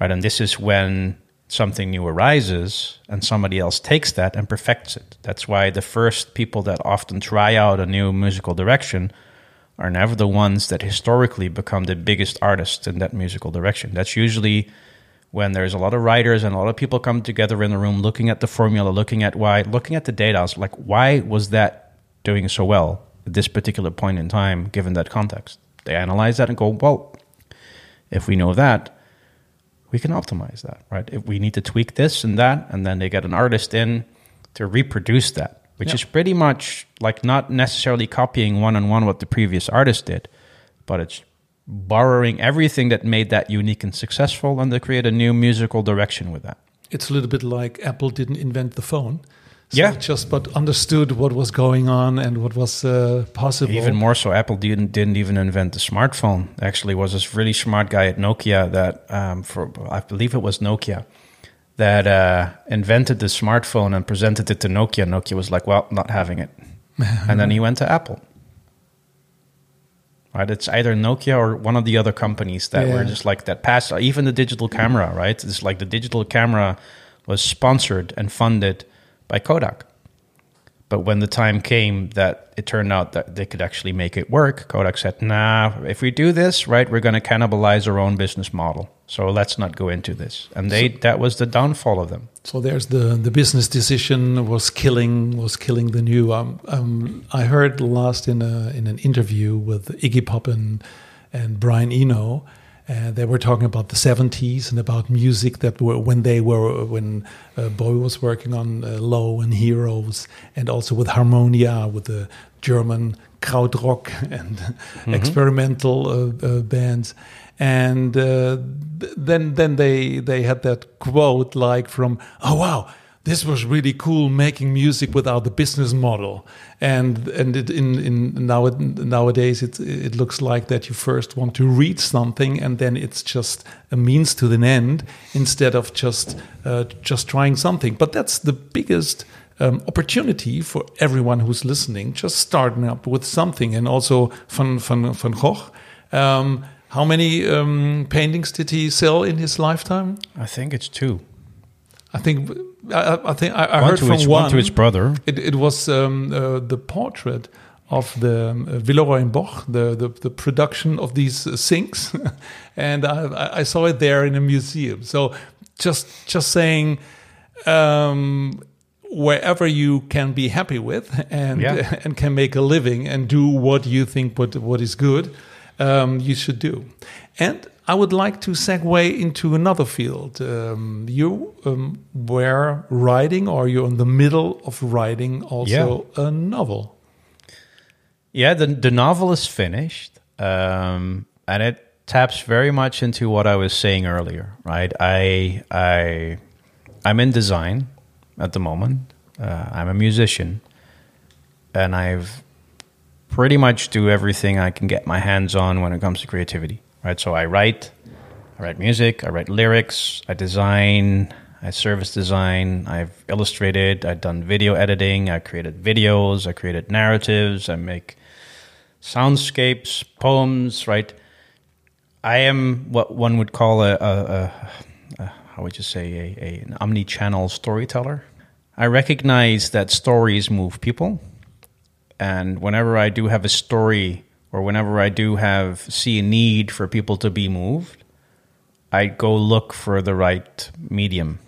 right? And this is when something new arises and somebody else takes that and perfects it. That's why the first people that often try out a new musical direction are never the ones that historically become the biggest artists in that musical direction. That's usually when there's a lot of writers and a lot of people come together in the room looking at the formula, looking at why, looking at the data. Like, why was that doing so well at this particular point in time, given that context? They analyze that and go, well, if we know that, we can optimize that, right? If we need to tweak this and that, and then they get an artist in to reproduce that, which Yeah. is pretty much like not necessarily copying one on one what the previous artist did, but it's borrowing everything that made that unique and successful and to create a new musical direction with that. it's a little bit like Apple didn't invent the phone. So Yeah. just but understood what was going on and what was uh, possible. Even more so, Apple didn't didn't even invent the smartphone. Actually, was this really smart guy at Nokia that, um, for I believe it was Nokia, that uh, invented the smartphone and presented it to Nokia. Nokia was like, "Well, not having it," and then he went to Apple. Right, it's either Nokia or one of the other companies that were just like that. Passed uh, even the digital camera, right? It's like the digital camera was sponsored and funded by Kodak. But when the time came that it turned out that they could actually make it work, Kodak said, nah, if we do this, right, we're going to cannibalize our own business model. So let's not go into this. And they that was the downfall of them. So there's the the business decision was killing was killing the new. Um, um, I heard last in a in an interview with Iggy Pop and and Brian Eno. Uh, they were talking about the 70s and about music that were when they were when uh, Bowie was working on uh, Low and Heroes and also with Harmonia with the German krautrock and experimental uh, uh, bands. And uh, th- then then they they had that quote like from oh wow this was really cool making music without the business model and and it, in in now nowadays it it looks like that you first want to read something and then it's just a means to an end instead of just uh, just trying something but that's the biggest um, opportunity for everyone who's listening just starting up with something and also van van van Gogh um, how many um, paintings did he sell in his lifetime? I think it's two. I think I, I think I, I heard to from his, one. one to his brother. It, it was um, uh, the portrait of the um, uh, Villeroy and Boch, the, the the production of these uh, sinks, and I, I- I saw it there in a museum. So just just saying. Um, wherever you can be happy with and Yeah. and can make a living and do what you think what what is good um, you should do and I would like to segue into another field. Um, you um, were writing, or you're in the middle of writing also a novel. Yeah, the the novel is finished, um, and it taps very much into what I was saying earlier. Right, I I I'm in design at the moment. Uh, I'm a musician, and I've pretty much do everything I can get my hands on when it comes to creativity. Right, so I write, I write music, I write lyrics, I design, I service design, I've illustrated, I've done video editing, I created videos, I created narratives, I make soundscapes, poems, right? I am what one would call a, a, a, a how would you say a, an omni-channel storyteller. I recognize that stories move people, and whenever I do have a story or whenever I do have see a need for people to be moved, I go look for the right medium,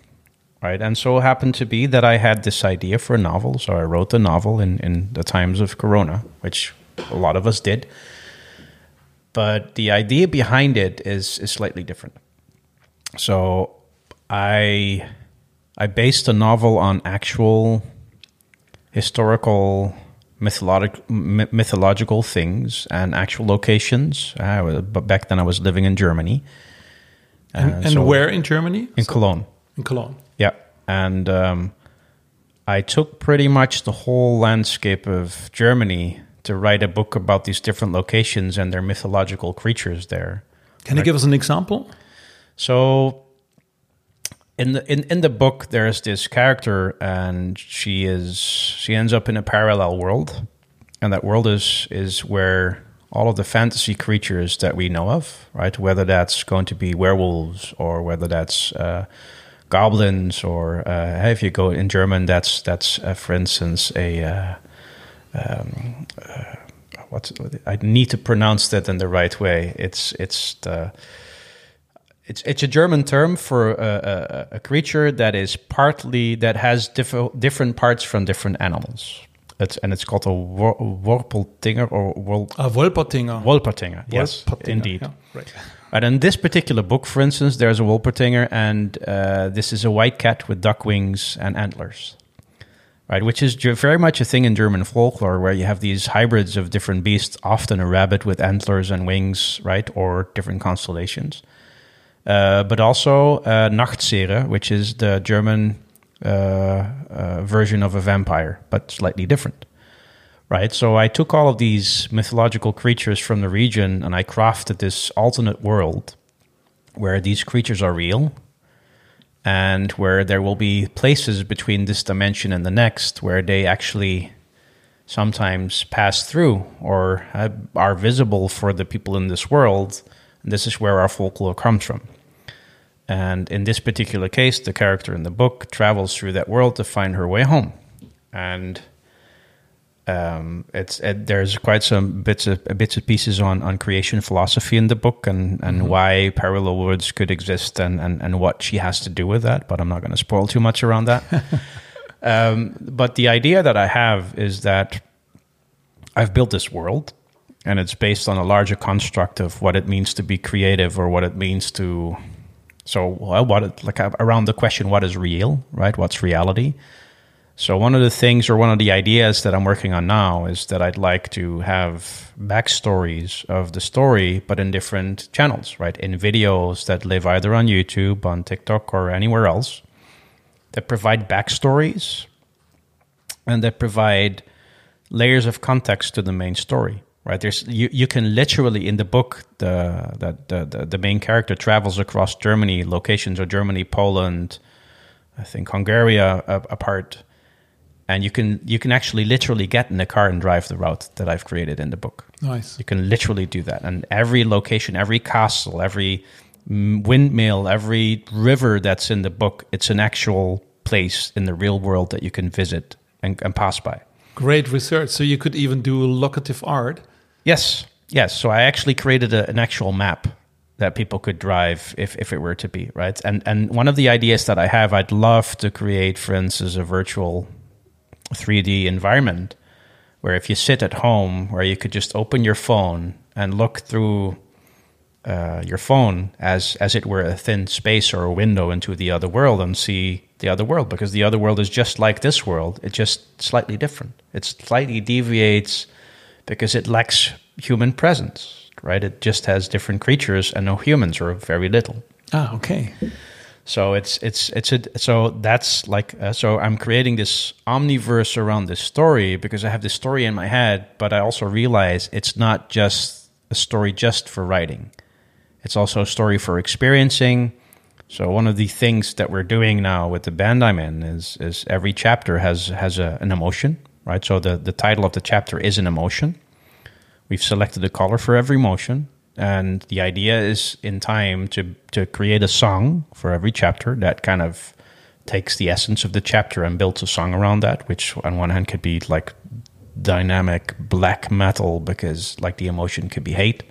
right? And so it happened to be that I had this idea for a novel, so I wrote a novel in in the times of Corona, which a lot of us did but the idea behind it is is slightly different. So I I based a novel on actual historical mythologic, myth- mythological things and actual locations. Was, but back then I was living in Germany. And, Uh, and so- where in Germany? In Cologne. In Cologne. Yeah, and um, I took pretty much the whole landscape of Germany to write a book about these different locations and their mythological creatures there. Can you give us an example? So in the in, in the book there's this character and she is she ends up in a parallel world and that world is is where all of the fantasy creatures that we know of, right? Whether that's going to be werewolves or whether that's uh, goblins or uh, if you go in German, that's that's uh, for instance a uh, um, uh, what's I need to pronounce that in the right way. It's it's the it's it's a German term for a, a, a creature that is partly that has diff- different parts from different animals. It's, and it's called a wor- Worpeltinger or wol- Uh, Wolpertinger. Wolpertinger. Yes, Wolpertinger, indeed. yeah, right. And in this particular book, for instance, there's a Wolpertinger, and uh, this is a white cat with duck wings and antlers, right? Which is very much a thing in German folklore, where you have these hybrids of different beasts, often a rabbit with antlers and wings, right, or different constellations. Uh, but also uh, which is the German uh, uh, version of a vampire, but slightly different right? So I took all of these mythological creatures from the region and I crafted this alternate world where these creatures are real and where there will be places between this dimension and the next where they actually sometimes pass through or are visible for the people in this world. And this is where our folklore comes from. And in this particular case, the character in the book travels through that world to find her way home. And um, it's it, there's quite some bits of bits of pieces on, on creation philosophy in the book and, and why parallel worlds could exist and, and, and what she has to do with that. But I'm not going to spoil too much around that. um, but the idea that I have is that I've built this world, and it's based on a larger construct of what it means to be creative or what it means to. So, well, what like uh, around the question, what is real, right? What's reality? So one of the things or one of the ideas that I'm working on now is that I'd like to have backstories of the story, but in different channels, right? In videos that live either on YouTube, on TikTok, or anywhere else that provide backstories and that provide layers of context to the main story. Right, there's you, you can literally in the book the, the the the main character travels across Germany locations or Germany, Poland, I think Hungary uh, apart, and you can you can actually literally get in a car and drive the route that I've created in the book. Nice. You can literally do that, and every location, every castle, every mm, windmill, every river that's in the book, it's an actual place in the real world that you can visit and, and pass by. Great research. So you could even do locative art. Yes, yes. So I actually created a, an actual map that people could drive if, if it were to be right. And and one of the ideas that I have, I'd love to create, for instance, a virtual 3D environment where if you sit at home, where you could just open your phone and look through uh, your phone as as it were a thin space or a window into the other world and see the other world because the other world is just like this world. It's just slightly different. It slightly deviates because it lacks human presence, right? It just has different creatures and no humans or very little. Ah, okay. So it's it's it's a so that's like uh, so I'm creating this omniverse around this story because I have this story in my head, but I also realize it's not just a story just for writing. It's also a story for experiencing. So one of the things that we're doing now with the band I'm in is is every chapter has has a, an emotion, right? So the the title of the chapter is an emotion. We've selected a color for every emotion, And the idea is in time to to create a song for every chapter that kind of takes the essence of the chapter and builds a song around that, which on one hand could be like dynamic black metal because like the emotion could be hate.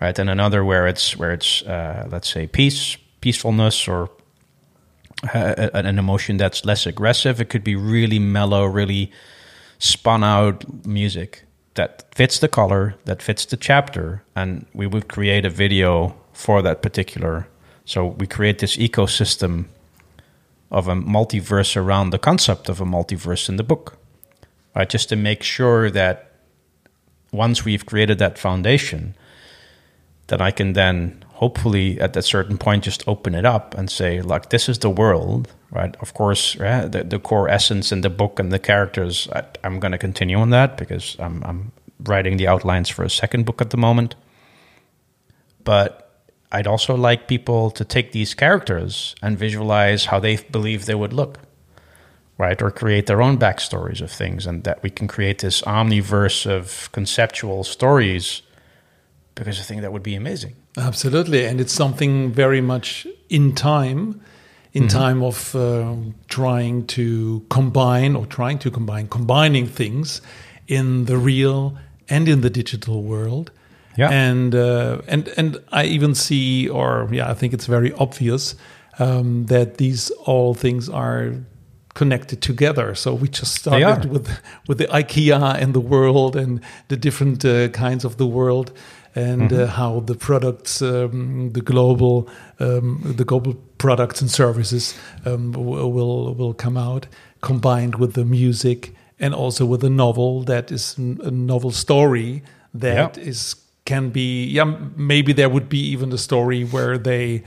Right. And another where it's where it's uh, let's say peace, peacefulness or an emotion that's less aggressive. It could be really mellow, really spun out music that fits the color, that fits the chapter, and we would create a video for that particular. So we create this ecosystem of a multiverse around the concept of a multiverse in the book, right? Just to make sure that once we've created that foundation, that I can then hopefully at a certain point just open it up and say, like, this is the world, right? Of course, right? The, the core essence in the book and the characters, I, I'm going to continue on that because I'm, I'm writing the outlines for a second book at the moment. But I'd also like people to take these characters and visualize how they believe they would look, right? Or create their own backstories of things, and that we can create this omniverse of conceptual stories because I think that would be amazing. Absolutely, and it's something very much in time, in Mm-hmm. time of um trying to combine or trying to combine combining things in the real and in the digital world. Yeah. and uh, and and I even see, or yeah, I think it's very obvious um, that these all things are connected together. So we just started with with the IKEA and the world and the different uh, kinds of the world and uh, how the products, um, the global, um, the global products and services um, w- will will come out combined with the music and also with a novel that is n- a novel story that is Yeah. can be yeah maybe there would be even a story where they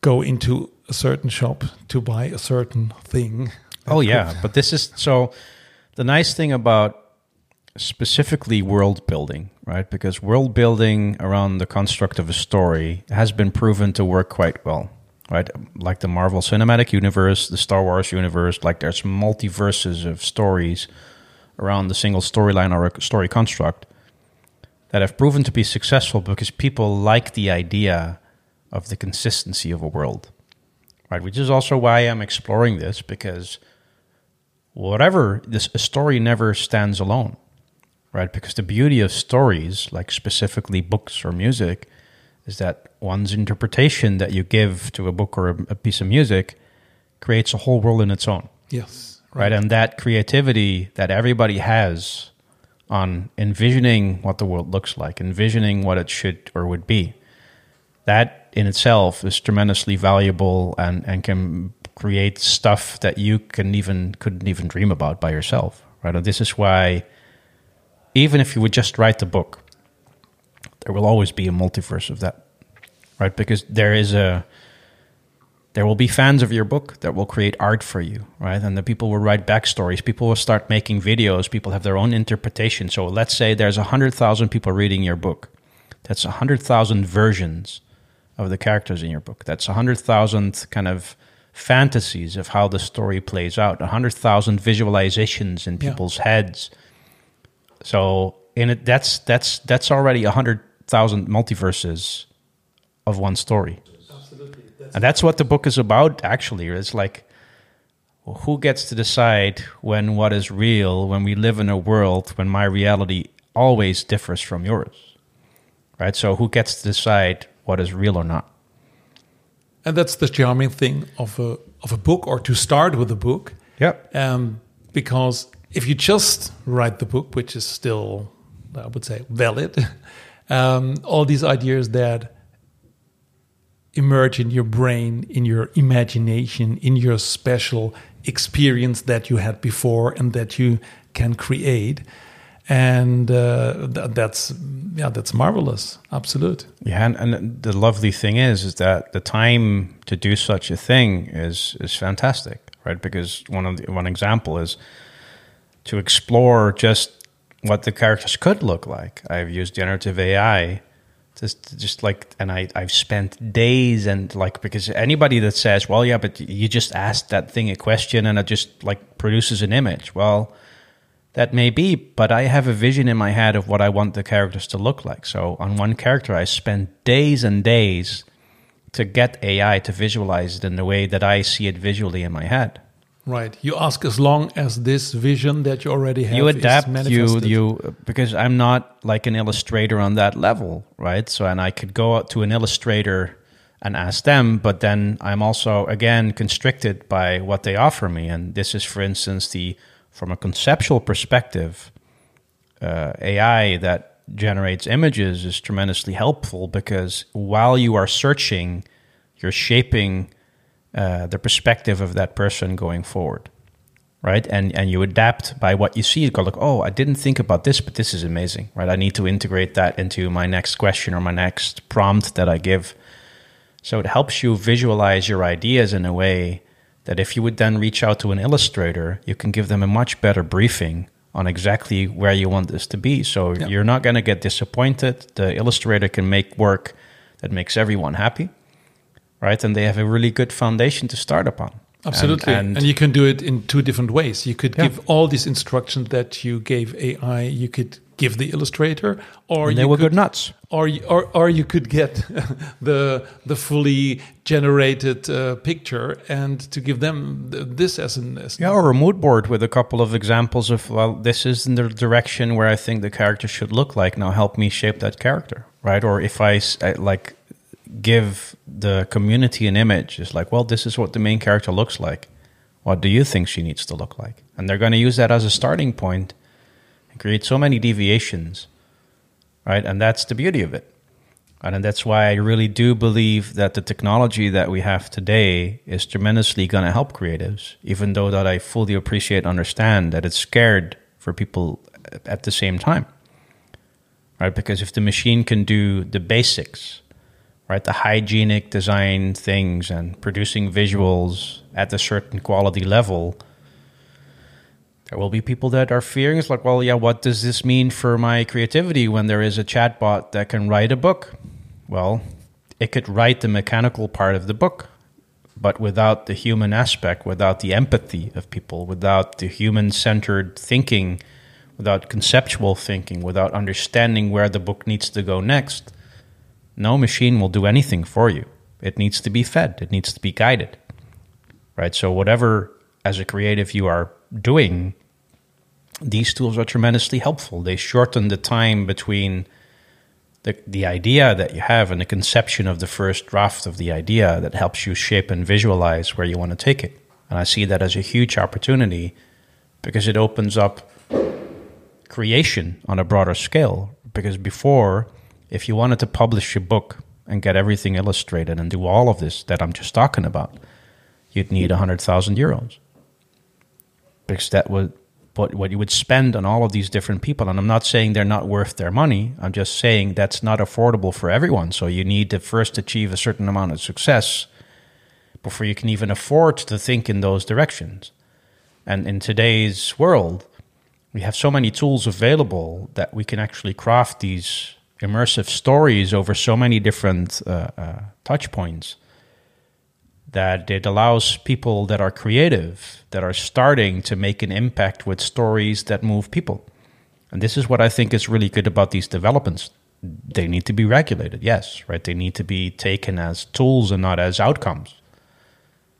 go into a certain shop to buy a certain thing. Oh yeah, but this is so the nice thing about specifically world building, right? Because world building around the construct of a story has been proven to work quite well, right? Like the Marvel Cinematic Universe, the Star Wars universe, like there's multiverses of stories around the single storyline or a story construct that have proven to be successful because people like the idea of the consistency of a world. Right, which is also why I'm exploring this because whatever this a story never stands alone right? Because the beauty of stories like specifically books or music is that one's interpretation that you give to a book or a, a piece of music creates a whole world in its own. Yes, right? and that creativity that everybody has on envisioning what the world looks like envisioning what it should or would be that in itself is tremendously valuable and, and can create stuff that you can even couldn't even dream about by yourself right? And this is why even if you would just write the book there will always be a multiverse of that right? Because there is a there will be fans of your book that will create art for you right? And the people will write backstories. People will start making videos. People have their own interpretation. So let's say there's 100000 people reading your book. That's 100000 versions of the characters in your book. That's 100000 kind of fantasies of how the story plays out. 100000 visualizations in Yeah. people's heads so in it that's that's that's already a 100000 multiverses of one story and that's what the book is about, actually. It's like, who gets to decide when what is real, when we live in a world when my reality always differs from yours? Right? So, who gets to decide what is real or not? and that's the charming thing of a of a book, or to start with a book, Yep. um, because if you just write the book, which is still, I would say, valid, um, all these ideas that emerge in your brain, in your imagination, in your special experience that you had before and that you can create. And uh, th- that's yeah, that's marvelous. Absolute. Yeah, and, and the lovely thing is, is that the time to do such a thing is is fantastic, right? Because one of the, one example is to explore just what the characters could look like. I've used generative AI, just just like, and I I've spent days and like because anybody that says, well, yeah, but you just asked that thing a question and it just like produces an image. Well, That may be, but I have a vision in my head of what I want the characters to look like. So on one character, I spend days and days to get AI to visualize it in the way that I see it visually in my head. Right. You ask as long as this vision that you already have you is adapt you you because i'm not like an illustrator on that level right? So and i could go out to an illustrator and ask them but then i'm also again constricted by what they offer me. And this is for instance the from a conceptual perspective uh, ai that generates images is tremendously helpful because while you are searching you're shaping uh, the perspective of that person going forward right? And and you adapt by what you see. You go like oh i didn't think about this but this is amazing right? I need to integrate that into my next question or my next prompt that i give. So it helps you visualize your ideas in a way that if you would then reach out to an illustrator you can give them a much better briefing on exactly where you want this to be. So Yeah. you're not going to get disappointed. The illustrator can make work that makes everyone happy right and they have a really good foundation to start upon Absolutely. and, And, you can do it in two different ways. You could Yeah. give all these instructions that you gave AI, you could give the illustrator, or and they you will could, go nuts or, or or you could get the the fully generated uh, picture and to give them th- this as an as Yeah, or a mood board with a couple of examples of, well, this is in the direction where I think the character should look like. Now help me shape that character, right? Or if I, like give the community an image, it's like, well, this is what the main character looks like. What do you think she needs to look like? And they're going to use that as a starting point and create so many deviations, right? And that's the beauty of it. And that's why I really do believe that the technology that we have today is tremendously going to help creatives, even though that I fully appreciate understand that it's scared for people at the same time. Right? Because if the machine can do the basics, right, the hygienic design things and producing visuals at a certain quality level, there will be people that are fearing it's like, well, yeah, what does this mean for my creativity when there is a chatbot that can write a book? Well, it could write the mechanical part of the book, but without the human aspect, without the empathy of people, without the human centered thinking, without conceptual thinking, without understanding where the book needs to go next, no machine will do anything for you. It needs to be fed, it needs to be guided. Right? So, whatever as a creative you are doing, these tools are tremendously helpful. They shorten the time between the, the idea that you have and the conception of the first draft of the idea that helps you shape and visualize where you want to take it. And I see that as a huge opportunity because it opens up creation on a broader scale. Because before, if you wanted to publish your book and get everything illustrated and do all of this that I'm just talking about, you'd need 100,000 euros. Because that would what, what you would spend on all of these different people. And I'm not saying they're not worth their money. I'm just saying that's not affordable for everyone. So you need to first achieve a certain amount of success before you can even afford to think in those directions. And in today's world, we have so many tools available that we can actually craft these immersive stories over so many different uh, uh, touch points that it allows people that are creative, that are starting to make an impact with stories that move people. And this is what I think is really good about these developments. They need to be regulated, yes, right? They need to be taken as tools and not as outcomes.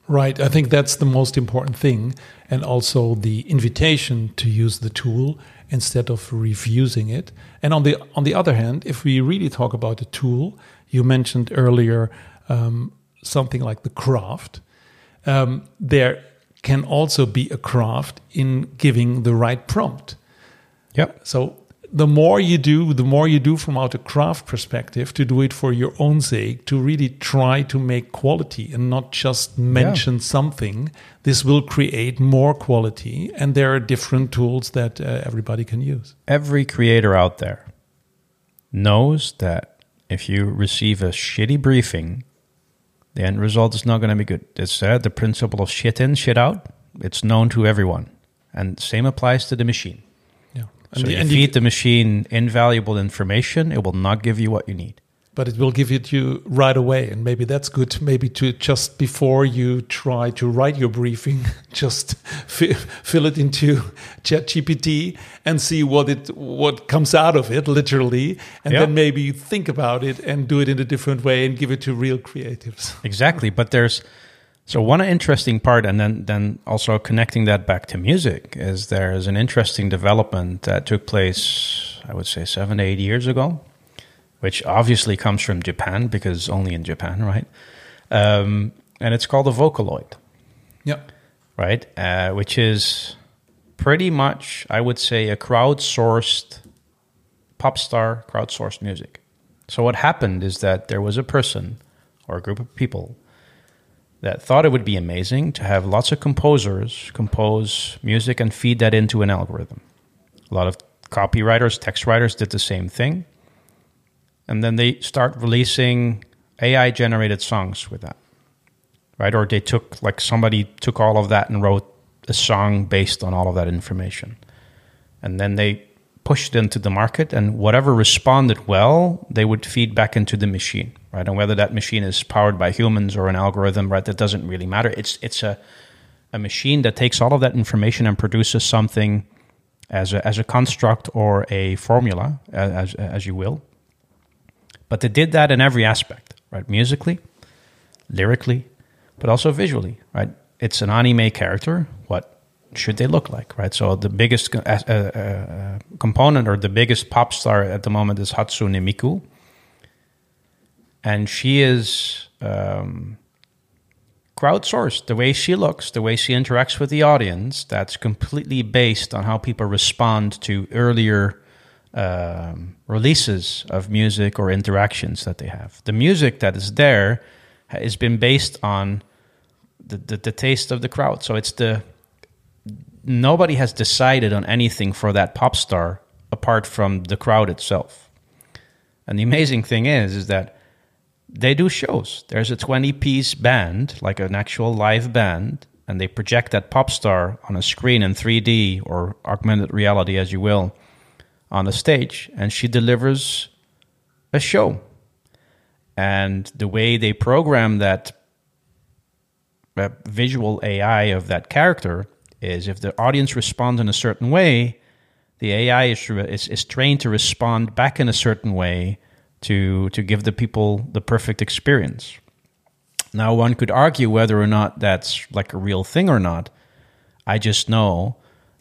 Right. I think that's the most important thing. And also the invitation to use the tool instead of refusing it. And on the on the other hand, if we really talk about the tool, you mentioned earlier um, something like the craft. Um, there can also be a craft in giving the right prompt. Yeah. So the more you do, the more you do from out a craft perspective to do it for your own sake, to really try to make quality and not just mention something. This will create more quality, and there are different tools that uh, everybody can use. Every creator out there knows that if you receive a shitty briefing, the end result is not going to be good. It's uh, the principle of shit in, shit out. It's known to everyone. And same applies to the machine. Yeah, So the- you you- feed the machine invaluable information, it will not give you what you need. but it will give it to you right away. And maybe that's good. Maybe to just before you try to write your briefing, just fi- fill it into ChatGPT and see what it what comes out of it, literally, and Yeah. then maybe you think about it and do it in a different way and give it to real creatives. Exactly, but there's so one interesting part, and then then also connecting that back to music is there's an interesting development that took place, I would say seven to eight years ago, which obviously comes from Japan because only in Japan, right? Um, and it's called a Vocaloid, Yeah. right? Uh, which is pretty much, I would say, a crowdsourced pop star, crowdsourced music. So what happened is that there was a person or a group of people that thought it would be amazing to have lots of composers compose music and feed that into an algorithm. A lot of copywriters, text writers did the same thing. And then they start releasing AI generated songs with that. Right? Or they took like somebody took all of that and wrote a song based on all of that information. And then they pushed into the market and whatever responded well, they would feed back into the machine, right? And whether that machine is powered by humans or an algorithm, right, that doesn't really matter. It's it's a a machine that takes all of that information and produces something as a as a construct or a formula, as as you will. But they did that in every aspect, right? Musically, lyrically, but also visually, right? It's an anime character. What should they look like, right? So the biggest uh, uh, uh, component or the biggest pop star at the moment is Hatsune Miku, and she is um, crowdsourced. The way she looks, the way she interacts with the audience, that's completely based on how people respond to earlier um, releases of music or interactions that they have. The music that is there has been based on the, the, the taste of the crowd. So it's the nobody has decided on anything for that pop star apart from the crowd itself. And the amazing thing is, is that they do shows. There's a 20 piece band, like an actual live band, and they project that pop star on a screen in 3D or augmented reality, as you will, on a stage, and she delivers a show. And the way they program that uh, visual AI of that character is if the audience responds in a certain way, the AI is, is, is trained to respond back in a certain way to to give the people the perfect experience. Now, one could argue whether or not that's like a real thing or not. I just know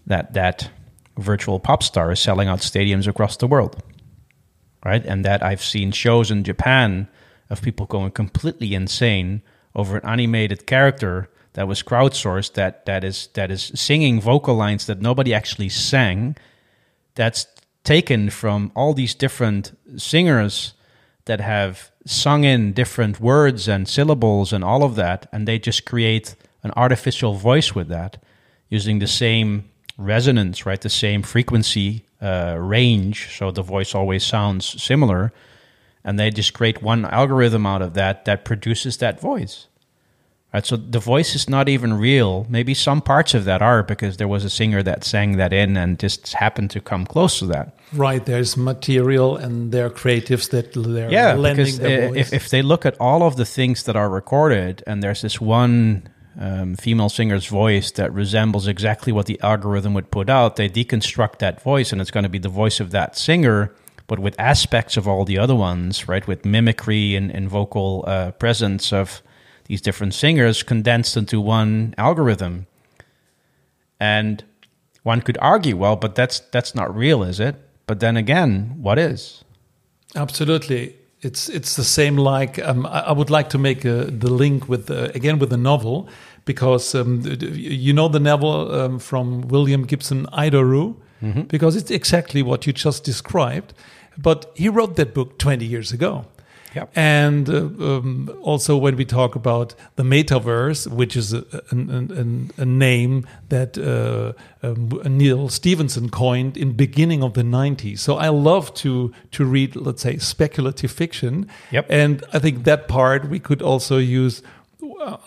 that that virtual pop star is selling out stadiums across the world, right? And that I've seen shows in Japan of people going completely insane over an animated character that was crowdsourced that that is that is singing vocal lines that nobody actually sang. That's taken from all these different singers that have sung in different words and syllables and all of that, and they just create an artificial voice with that using the same resonance, right? The same frequency uh, range, so the voice always sounds similar, and they just create one algorithm out of that that produces that voice. Right, so the voice is not even real. Maybe some parts of that are because there was a singer that sang that in and just happened to come close to that. Right, there's material and there are creatives that they're Yeah, lending because their voice. if, if they look at all of the things that are recorded and there's this one um, female singer's voice that resembles exactly what the algorithm would put out, they deconstruct that voice and it's going to be the voice of that singer, but with aspects of all the other ones, right? With mimicry and, and vocal uh, presence of these different singers condensed into one algorithm. And one could argue, well, but that's that's not real, is it? But then again, what is? Absolutely. It's it's the same like um, I, would like to make a, the link with uh, again with the novel because um, you know the novel um, from William Gibson Idoru because it's exactly what you just described, but he wrote that book twenty years ago. Yep. And uh, um, also, when we talk about the metaverse, which is a, an- a, a name that uh, um, Neal Stephenson coined in beginning of the 90s. So I love to to read, let's say, speculative fiction. Yep. And I think that part we could also use.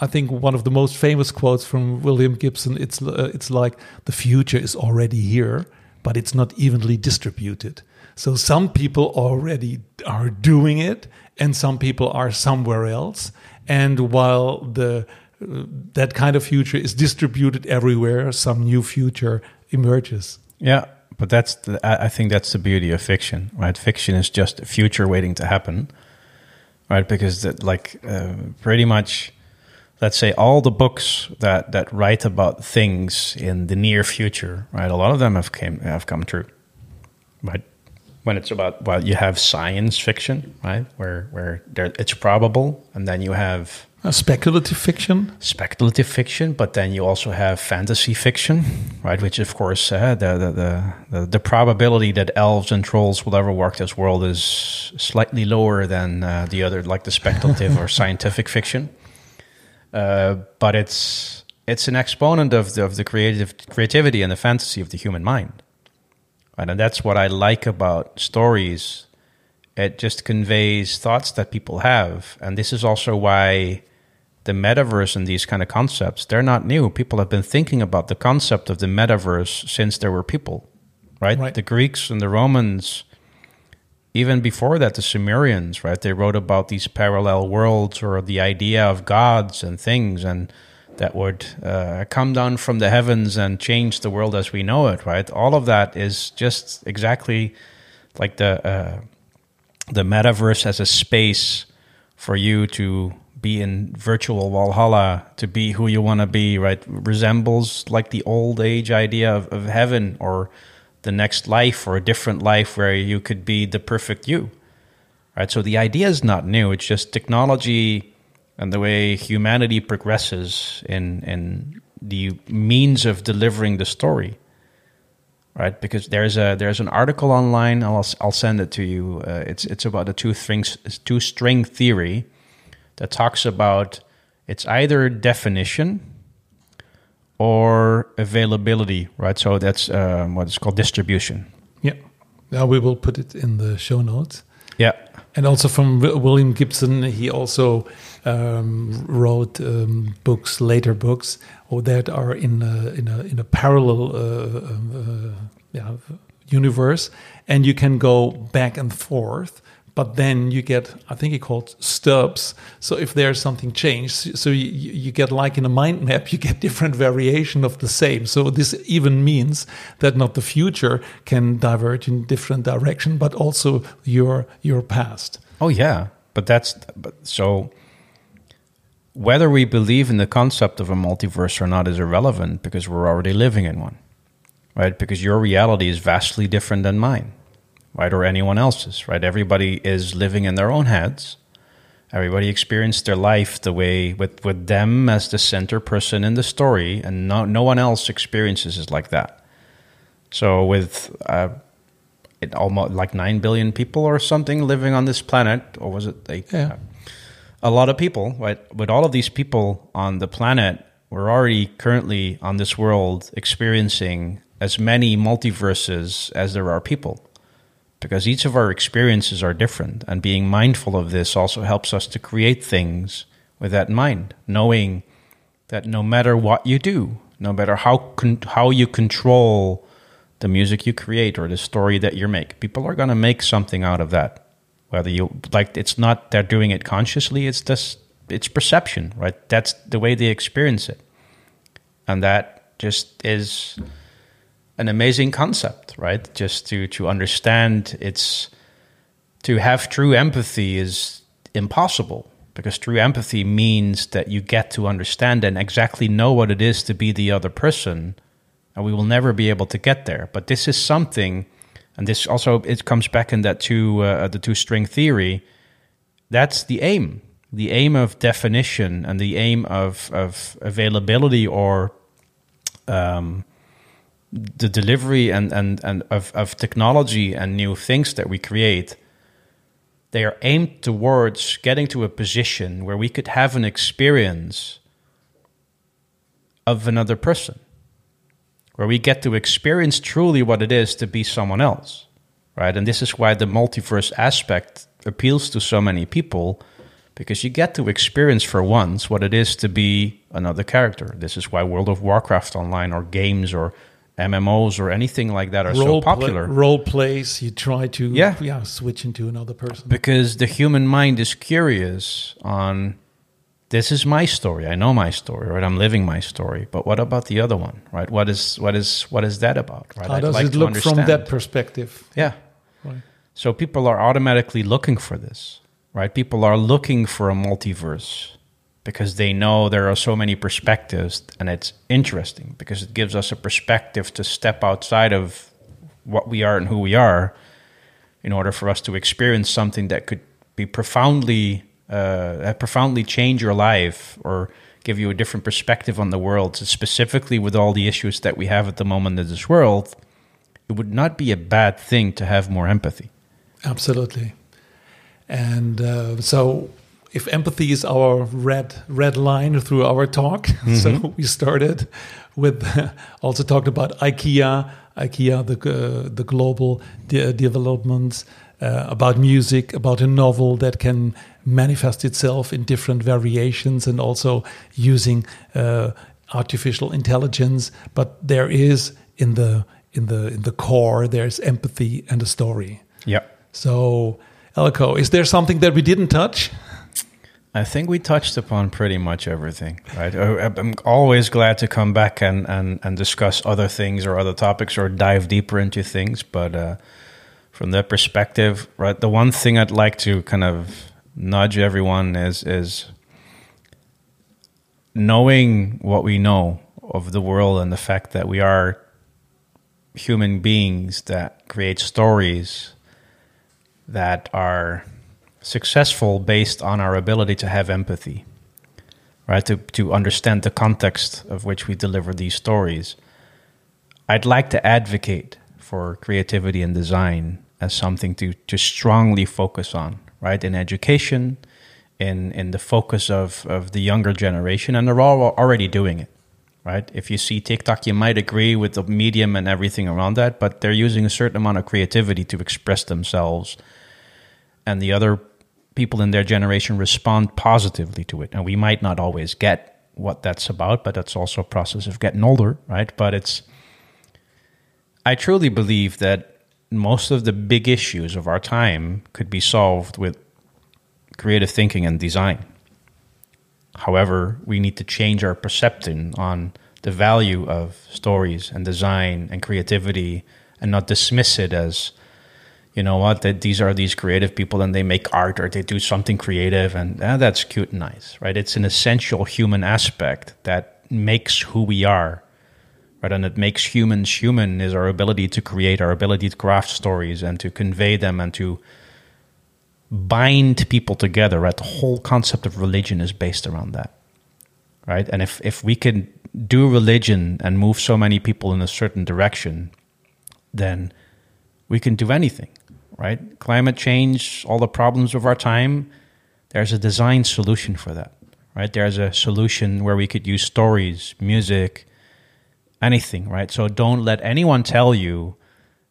I think one of the most famous quotes from William Gibson. It's uh, it's like the future is already here but it's not evenly distributed. So some people already are doing it, and some people are somewhere else. And while the uh, that kind of future is distributed everywhere, some new future emerges. Yeah, but that's the, I think that's the beauty of fiction, right? Fiction is just a future waiting to happen, right? Because that, like, uh, pretty much, let's say all the books that that write about things in the near future, right? A lot of them have came have come true, right? When it's about well, you have science fiction, right? Where where there, it's probable, and then you have A speculative fiction. speculative fiction, but then you also have fantasy fiction, right? Which, of course, uh, the, the, the the probability that elves and trolls will ever walk this world is slightly lower than uh, the other, like the speculative or scientific fiction. Uh, but it's it's an exponent of the, of the creative creativity and the fantasy of the human mind? And that's what I like about stories. It just conveys thoughts that people have, and this is also why the metaverse and these kind of concepts they're not new. People have been thinking about the concept of the metaverse since there were people right, Right. the greeks and the romans even before that the sumerians right? They wrote about these parallel worlds or the idea of gods and things. And that would uh, come down from the heavens and change the world as we know it right all of that is just exactly like the uh, the metaverse as a space for you to be in virtual Valhalla, to be who you want to be, right? Resembles like the old age idea of, of heaven or the next life or a different life where you could be the perfect you, right? So the idea is not new. It's just technology and the way humanity progresses in, in the means of delivering the story right? Because there's a there's an article online. I'll I'll send it to you. Uh, it's it's about the two strings two string theory that talks about it's either definition or availability, right? So that's um, it's called distribution. Yeah. Now we will put it in the show notes. Yeah, And also from William Gibson, he also um, wrote um, books, later books, or that are in a, in a in a parallel uh, um, uh, yeah, universe, and you can go back and forth. But then you get, I think he called stubs. So if there's something changed, so you, you get like in a mind map, you get different variation of the same. So this even means that not the future can diverge in different direction, but also your your past. Oh yeah, but that's but so. Whether we believe in the concept of a multiverse or not is irrelevant because we're already living in one, right? Because your reality is vastly different than mine, right, or anyone else's, right? Everybody is living in their own heads. Everybody experienced their life the way with with them as the center person in the story, and no no one else experiences it like that. So with uh, it almost like nine billion people or something living on this planet, or was it eight? Yeah. A lot of people, right? With all of these people on the planet, we're already currently on this world experiencing as many multiverses as there are people. Because each of our experiences are different, and being mindful of this also helps us to create things with that in mind, knowing that no matter what you do, no matter how con- how you control the music you create or the story that you make, people are going to make something out of that whether you like it's not they're doing it consciously it's just it's perception right? That's the way they experience it. And that just is an amazing concept right? Just to to understand it's to have true empathy is impossible because true empathy means that you get to understand and exactly know what it is to be the other person and we will never be able to get there. But this is something and this also it comes back in that two uh, the two string theory. That's the aim. The aim of definition and the aim of of availability or um, the delivery and and and of, of technology and new things that we create they are aimed towards getting to a position where we could have an experience of another person where we get to experience truly what it is to be someone else, right? And this is why the multiverse aspect appeals to so many people because you get to experience for once what it is to be another character. This is why World of Warcraft online or games or MMOs or anything like that are so popular. Play, role plays, you try to Yeah. yeah, switch into another person. because the human mind is curious on this is my story. I know my story right? I'm living my story. But what about the other one right? What is what is what is that about right? How I'd does like it look from that perspective? yeah. Right. so people are automatically looking for this right? People are looking for a multiverse because they know there are so many perspectives and it's interesting because it gives us a perspective to step outside of what we are and who we are in order for us to experience something that could be profoundly uh, profoundly change your life or give you a different perspective on the world. So specifically with all the issues that we have at the moment in this world it would not be a bad thing to have more empathy. Absolutely. And uh, so, if empathy is our red red line through our talk, so we started with also talked about IKEA, IKEA, the uh, the global de- developments uh, about music, about a novel that can manifest itself in different variations, and also using uh, artificial intelligence. But there is in the in the in the core there's empathy and a story. yeah So, Eelko, is there something that we didn't touch? I think we touched upon pretty much everything, right? I- I'm always glad to come back and, and, and discuss other things or other topics or dive deeper into things. But uh, from that perspective, right, the one thing I'd like to kind of nudge everyone is is knowing what we know of the world and the fact that we are human beings that create stories that are successful based on our ability to have empathy, right? To, to understand the context of which we deliver these stories. I'd like to advocate for creativity and design as something to, to strongly focus on, right? In education, in, in the focus of, of the younger generation, and they're all already doing it, right? If you see TikTok, you might agree with the medium and everything around that, but they're using a certain amount of creativity to express themselves and the other people in their generation respond positively to it. And we might not always get what that's about, but that's also a process of getting older, right? But it's, I truly believe that most of the big issues of our time could be solved with creative thinking and design. However, we need to change our perception on the value of stories and design and creativity and not dismiss it as you know what that these are these creative people and they make art or they do something creative and ah, that's cute and nice right it's an essential human aspect that makes who we are right and it makes humans human is our ability to create our ability to craft stories and to convey them and to bind people together right the whole concept of religion is based around that right and if if we can do religion and move so many people in a certain direction then we can do anything, right? Climate change, all the problems of our time, there's a design solution for that, right? There's a solution where we could use stories, music, anything, right? So don't let anyone tell you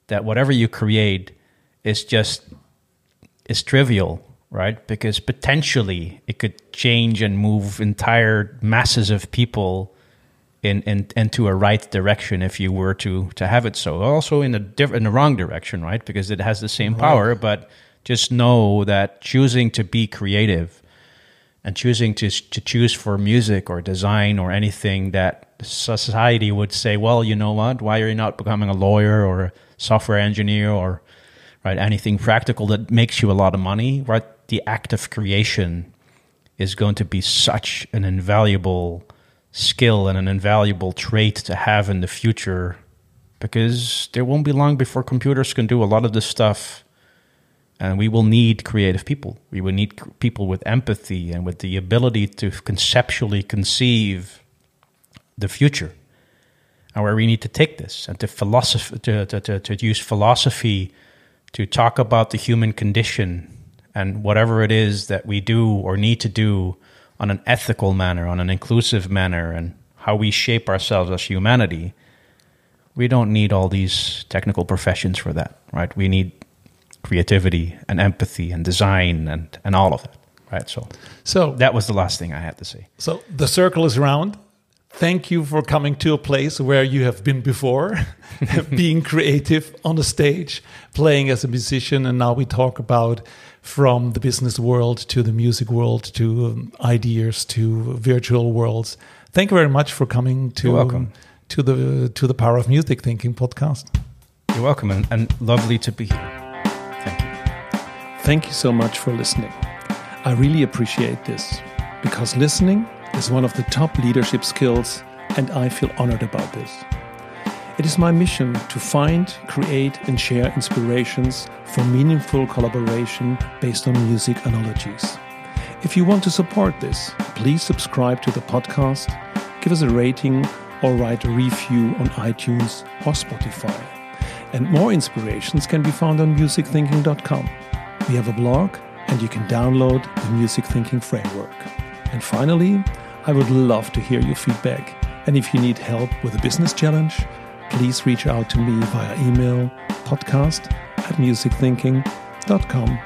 that whatever you create is just is trivial, right? Because potentially it could change and move entire masses of people in, in into a right direction if you were to to have it so also in a diff- in the wrong direction right because it has the same power but just know that choosing to be creative and choosing to to choose for music or design or anything that society would say well you know what? Why are you not becoming a lawyer or a software engineer or right anything practical that makes you a lot of money? Right? The act of creation is going to be such an invaluable skill and an invaluable trait to have in the future because there won't be long before computers can do a lot of this stuff and we will need creative people we will need people with empathy and with the ability to conceptually conceive the future and where we need to take this and to philosophy to, to, to, to use philosophy to talk about the human condition and whatever it is that we do or need to do on an ethical manner, on an inclusive manner, and how we shape ourselves as humanity, we don't need all these technical professions for that, right? We need creativity and empathy and design and, and all of that, right? So So that was the last thing I had to say. So the circle is round. thank you for coming to a place where you have been before, being creative on the stage, playing as a musician. And now we talk about from the business world to the music world to um, ideas to virtual worlds. Thank you very much for coming to welcome. to the to the Power of Music Thinking podcast. You're welcome and, and lovely to be here. Thank you. Thank you so much for listening. I really appreciate this because listening is one of the top leadership skills, and I feel honored about this. It is my mission to find, create, and share inspirations for meaningful collaboration based on music analogies. If you want to support this, please subscribe to the podcast, give us a rating, or write a review on iTunes or Spotify and more inspirations can be found on musicthinking.com. We have a blog, and you can download the Music Thinking Framework. And finally, I would love to hear your feedback. And if you need help with a business challenge, please reach out to me via email podcast at musicthinking.com.